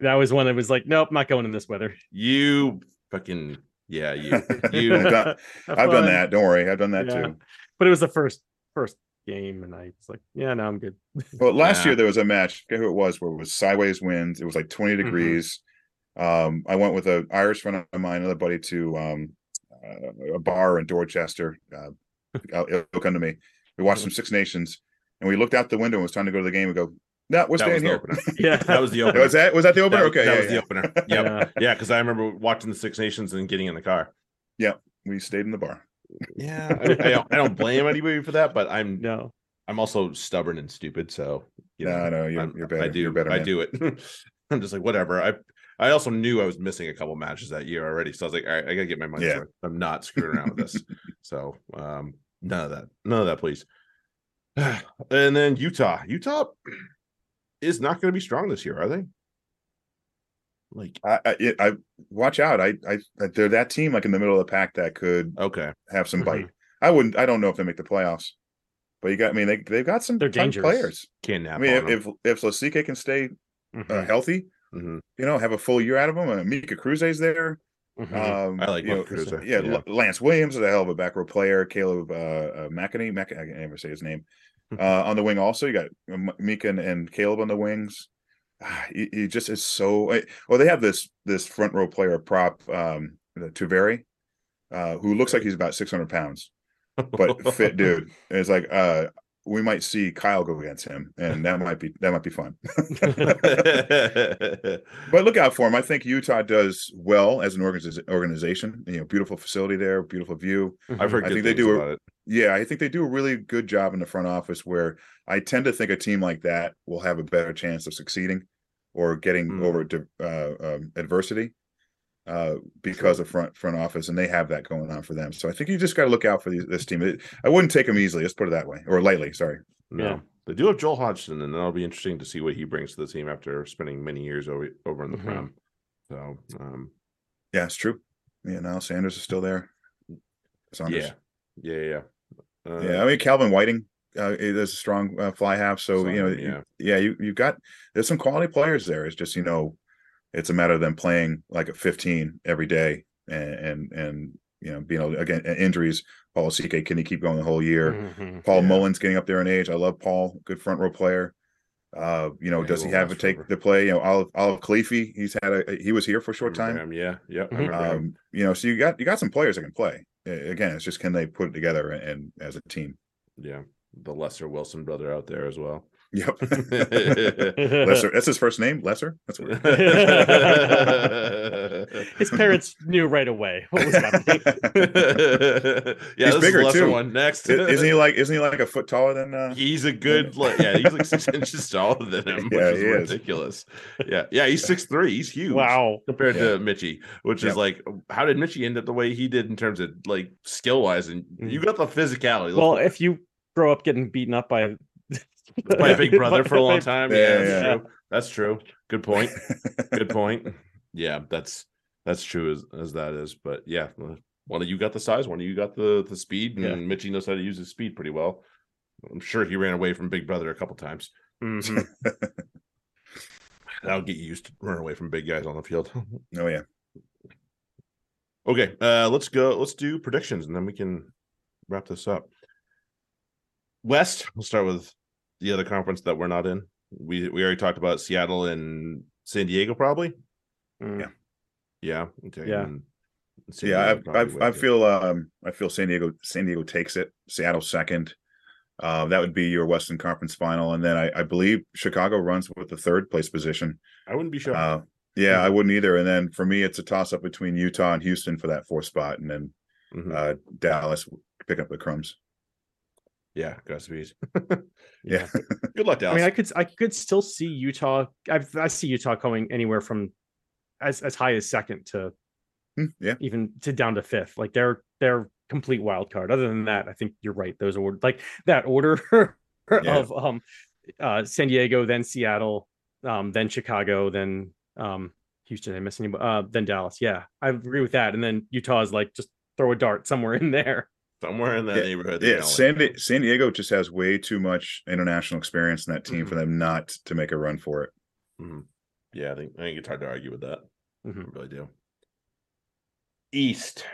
That was one that was like, nope, not going in this weather. you fucking yeah, you you I've done, I've done that. Don't worry, I've done that Yeah. too. But it was the first first game, and I was like, yeah, no, I'm good. Well, last Yeah. year there was a match. I Forget who it was? Where it was sideways winds. It was like 20 Mhm. degrees. Um, I went with a Irish friend of mine, another buddy, to um, uh, a bar in Dorchester. Uh, it'll it'll come to me. We watched some Six Nations, and we looked out the window. and It was time to go to the game. We go, no, we're that was staying the here. opener. Yeah. That was the opener. was that was that the opener? That, okay, that yeah, was yeah. the opener. Yep. Yeah. Yeah, because I remember watching the Six Nations and getting in the car. Yeah, we stayed in the bar. Yeah, I, I don't, I don't blame anybody for that, but I'm No. I'm also stubborn and stupid. So you know, No, no, you're- I'm- you're better. I do, You're better I do it. I'm just like whatever. I I also knew I was missing a couple matches that year already, so I was like, all right, I gotta get my money. Yeah. I'm not screwing around with this. So um, none of that, none of that, please. and then Utah, Utah is not going to be strong this year, are they? Like I, I, it- I watch out. I, I, they're that team like in the middle of the pack that could okay, have some Mhm. bite. I wouldn't. I don't know if they make the playoffs, but you got. I mean, they they've got some They're tough dangerous. players. can't nap. I mean, if if, if Lasike can stay Mhm. uh, healthy, Mhm. you know, have a full year out of him. Uh, Mika Kruse's there. Mhm. Um, I like you know, Mika Kruse, Yeah, yeah. Lance Williams is a hell of a back row player. Caleb uh, uh McAney, Mac- I can never say his name. Uh, on the wing, also you got Mika and, and Caleb on the wings. Ah, he, he just is so. Well, they have this this front row player prop, um, the Tuveri, uh, who looks like he's about six hundred pounds, but fit dude. And it's like uh, we might see Kyle go against him, and that might be that might be fun. But look out for him. I think Utah does well as an organiz- organization. You know, beautiful facility there, beautiful view. I've heard I good think they do a- about it. Yeah, I think they do a really good job in the front office. Where I tend to think a team like that will have a better chance of succeeding or getting Mm. over di- uh, um, adversity uh, because of front front office, and they have that going on for them. So I think you just got to look out for these, this team. It- I wouldn't take them easily. Let's put it that way, or lightly. Sorry. No, Yeah. they do have Joel Hodgson, and that'll be interesting to see what he brings to the team after spending many years over over in the Mhm. prem. So, um, Yeah, it's true. Yeah, now Sanders is still there. Saunders. yeah, yeah, yeah. Uh, Yeah, I mean Calvin Whiting uh, is a strong uh, fly half. So Saw you know, him, you- yeah. yeah, you you've got there's some quality players there. It's just you know, it's a matter of them playing like a 15 every day, and and, and you know, being able to, again injuries. Paul CK can he keep going the whole year? Mhm. Paul Yeah. Mullins getting up there in age. I love Paul, good front row player. Uh, you know, Yeah, does he have to take the play? You know, Olive Olive Khalifi, he's had a he was here for a short time. him, Yeah, yeah. Um, you know, so you got you got some players that can play. Again, it's just can they put it together and, and as a team. Yeah, the lesser Wilson brother out there as well. Yep. Lesser. That's his first name. Lesser. That's weird. His parents knew right away what was happening. yeah, He's bigger, lesser too. one next. Isn't he like? Isn't he like a foot taller than? Uh, He's a good, like, yeah. He's like six inches taller than him, Yeah, which he is is. ridiculous. Yeah, yeah. He's six three. He's huge. wow. compared Yeah. to Mitchie, which Yep. is like, how did Mitchie end up the way he did in terms of like skill wise? And you got the physicality. Well, put- if you grow up getting beaten up by by big brother for a long time, Yeah, yeah, that's yeah. true. That's true. Good point. Good point. Yeah, that's that's true as as that is. But yeah, one of you got the size, one of you got the the speed, and Yeah. Mitchie knows how to use his speed pretty well. I'm sure he ran away from Big Brother a couple times. Mhm. That'll get you used to running away from big guys on the field. oh yeah. Okay, uh, let's go. Let's do predictions, and then we can wrap this up. West. We'll start with the other conference that we're not in. We we already talked about Seattle and San Diego, probably. Mm. Yeah. Yeah. Okay. Yeah. Yeah, I, I, I feel um I feel San Diego San Diego takes it. Seattle second. Uh, that would be your Western Conference final, and then I, I believe Chicago runs with the third place position. I wouldn't be sure. Uh, yeah, I wouldn't either. And then for me, it's a toss up between Utah and Houston for that fourth spot, and then Mhm. uh, Dallas pick up the crumbs. Yeah, Godspeed. Yeah, Good luck, I mean, I could I could still see Utah. I, I see Utah going anywhere from as as high as second to Hmm, yeah. even to down to fifth. Like they're they're complete wild card. Other than that, I think you're right. Those order like that order Yeah. of um uh San Diego, then Seattle, um, then Chicago, then um Houston. I miss anybody uh then Dallas. Yeah, I agree with that. And then Utah is like just throw a dart somewhere in there. Somewhere in that Yeah, neighborhood. Yeah, you know, like- San, Di- San Diego just has way too much international experience in that team for Mhm. them not to make a run for it. Mhm. Yeah, I think I think it's hard to argue with that. Mhm. I really do. East.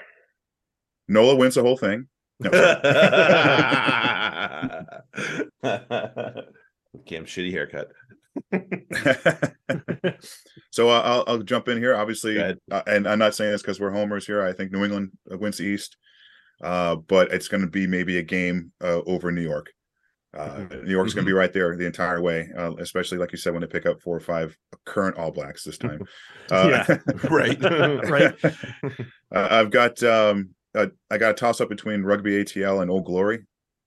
Nola wins the whole thing. No, sorry. Cam shitty haircut. so uh, I'll, I'll jump in here. Obviously, uh, and I'm not saying this because we're homers here. I think New England uh, wins the East, uh, but it's going to be maybe a game uh, over New York. Uh, Mhm. New York's going to be right there the entire way, uh, especially like you said when they pick up four or five current All Blacks this time. Uh, Yeah. Right. Right. Uh, I've got um, uh, I got a toss up between Rugby ATL and Old Glory,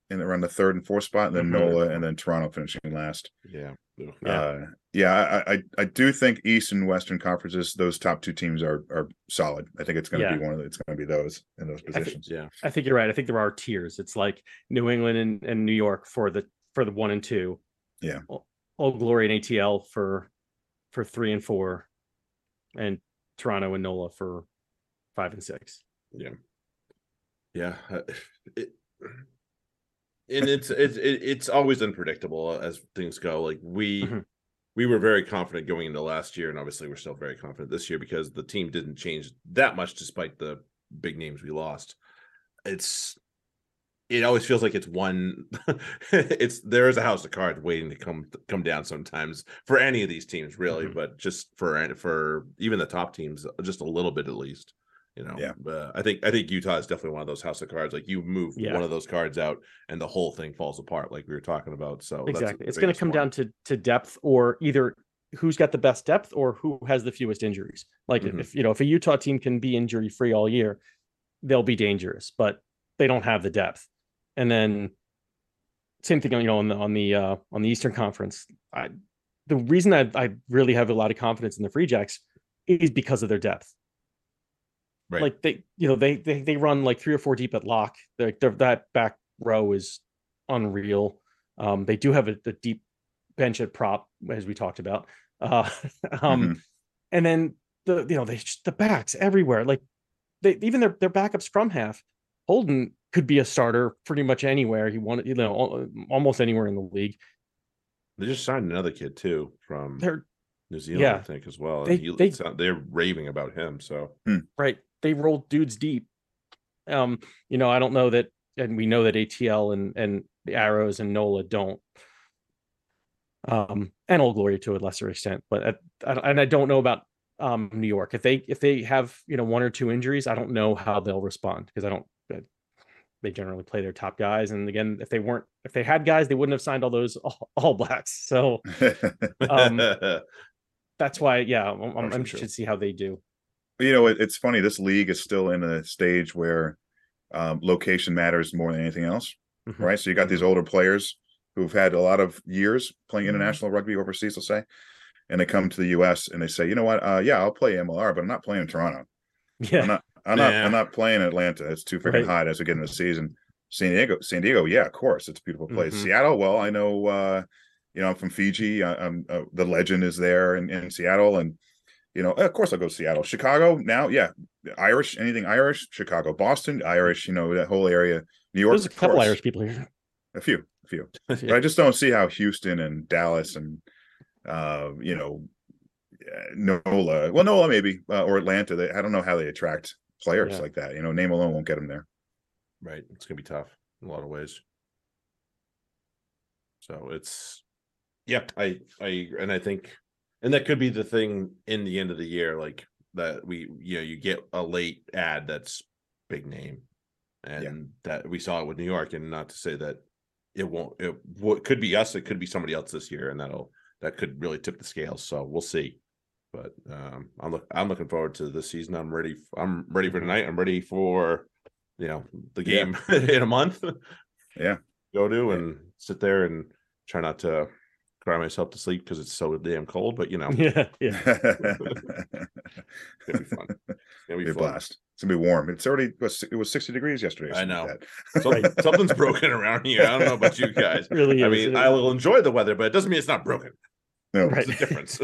in around the third and fourth spot, and then Mhm. NOLA, and then Toronto finishing last. Yeah. Ugh. Yeah. Yeah, I, I I do think East and Western conferences, those top two teams are are solid. I think it's going to Yeah. be one of the, it's going to be those in those think- positions. Yeah. I think you're right. I think there are tiers. It's like New England and, and New York for the for the one and two. Yeah. O- Old Glory and ATL for for three and four, and Toronto and NOLA for five and six. Yeah. Yeah. It, and it's it's it's always unpredictable as things go. Like we Mhm. We were very confident going into last year, and obviously we're still very confident this year because the team didn't change that much despite the big names we lost. It's it always feels like it's one it's there is a house of cards waiting to come come down sometimes for any of these teams really Mhm. but just for for even the top teams just a little bit at least you know Yeah. uh, i think i think utah is definitely one of those house of cards like you move Yeah. one of those cards out and the whole thing falls apart like we were talking about so exactly. It's going to come one. down to to depth or either who's got the best depth or who has the fewest injuries. Like Mhm. if you know if a Utah team can be injury free all year, they'll be dangerous, but they don't have the depth. And then same thing, you know, on the on the uh, on the Eastern Conference. I the reason I I really have a lot of confidence in the Free Jacks is because of their depth. Right Like they, you know, they they they run like three or four deep at lock. They're, that back row is unreal. Um, they do have a, a deep bench at prop, as we talked about. Uh, um, Mhm. and then the you know they the backs everywhere. Like they even their their backup scrum half, Holden could be a starter pretty much anywhere he wanted. You know, almost anywhere in the league. they just signed another kid too from They're new zealand i think as well They, he, they, they're raving about him so right. They roll dudes deep. Um, you know, I don't know that, and we know that ATL and and the Arrows and Nola don't. Um, and Old Glory to a lesser extent, but at, I- and I don't know about um New York. If they if they have you know one or two injuries, I don't know how they'll respond because I don't. They generally play their top guys, and again, if they weren't, if they had guys, they wouldn't have signed all those all, all blacks. So Um, that's why, yeah, I'm, I'm I'm sure. interested to see how they do. You know, it, it's funny. This league is still in a stage where um, location matters more than anything else, Mhm. right? So you got these older players who've had a lot of years playing Mhm. international rugby overseas, let's say, and they come to the U.S. and they say, you know what? Uh, yeah, I'll play MLR, but I'm not playing in Toronto. Yeah, I'm not. I'm not. Nah. I'm not playing Atlanta. It's too freaking Right. hot as we get into the season. San Diego. San Diego. Yeah, of course, it's a beautiful place. Mhm. Seattle. Well, I know. uh You know, I'm from Fiji. I, I'm uh, the legend is there in, in Seattle, and you know, of course, I'll go Seattle. Chicago. Now, yeah, Irish. Anything Irish? Chicago, Boston, Irish. You know, that whole area. New York. there's a couple course. Irish people here. A few. A few. But I just don't see how Houston and Dallas and uh, you know, uh, Nola. Well, Nola maybe uh, or Atlanta. They, I don't know how they attract players Yeah. like that. You know, name alone won't get them there. right it's gonna be tough in a lot of ways so it's yeah i i and i think and that could be the thing in the end of the year like that we you know you get a late ad that's big name and that we saw it with new york and not to say that it won't it what could be us it could be somebody else this year and that'll that could really tip the scales so we'll see but um i'm look i'm looking forward to the season i'm ready I'm ready for tonight i'm ready for you know the Yeah. game in a month Yeah. go to Yeah. and sit there and try not to cry myself to sleep because it's so damn cold. But you know, Yeah, yeah. it'll be fun. It'll be be a fun. blast. It's gonna be warm. It's already it was 60 degrees yesterday. I something like know. that. Something's broken around here. I don't know about you guys. really. I is. mean, I will enjoy the weather, but it doesn't mean it's not broken. No, Right. A difference.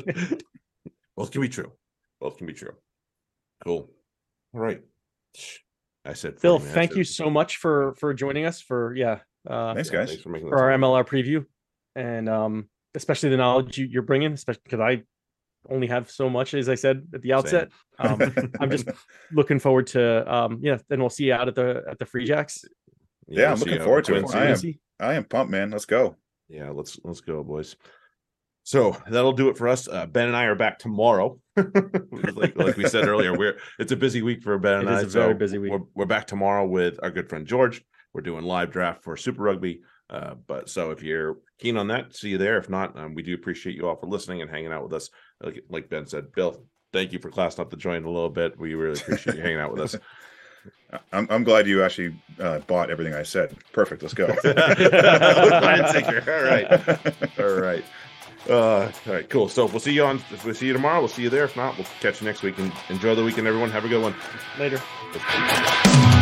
Both can be true. Both can be true. Cool. All right. I said, 40 Bill, minutes. thank you so much for for joining us for yeah uh, Thanks, Yeah, guys. Thanks for making for our. MLR preview, and um, especially the knowledge you, you're bringing, especially because I only have so much, as I said at the outset. Um, I'm just looking forward to um, yeah. Then we'll see you out at the at the Free Jacks. Yeah, I'm looking you forward to it. I am. Quincy. I am pumped, man. Let's go. Yeah, let's let's go, boys. So that'll do it for us. Uh, ben and I are back tomorrow. like, like we said earlier, we're it's a busy week for Ben and I. It is I. a very busy week. We're, we're back tomorrow with our good friend George. We're doing live draft for Super Rugby. Uh, but so if you're keen on that, see you there. If not, um, we do appreciate you all for listening and hanging out with us. Like, like Ben said, Bill, thank you for classing up the joint a little bit. We really appreciate you hanging out with us. I'm, I'm glad you actually uh, bought everything I said. Perfect. Let's go. All right. All right. Uh, all right, cool. So we'll see you on. We'll see you tomorrow. We'll see you there. If not, we'll catch you next week. And enjoy the weekend, everyone. Have a good one. Later. Let's go.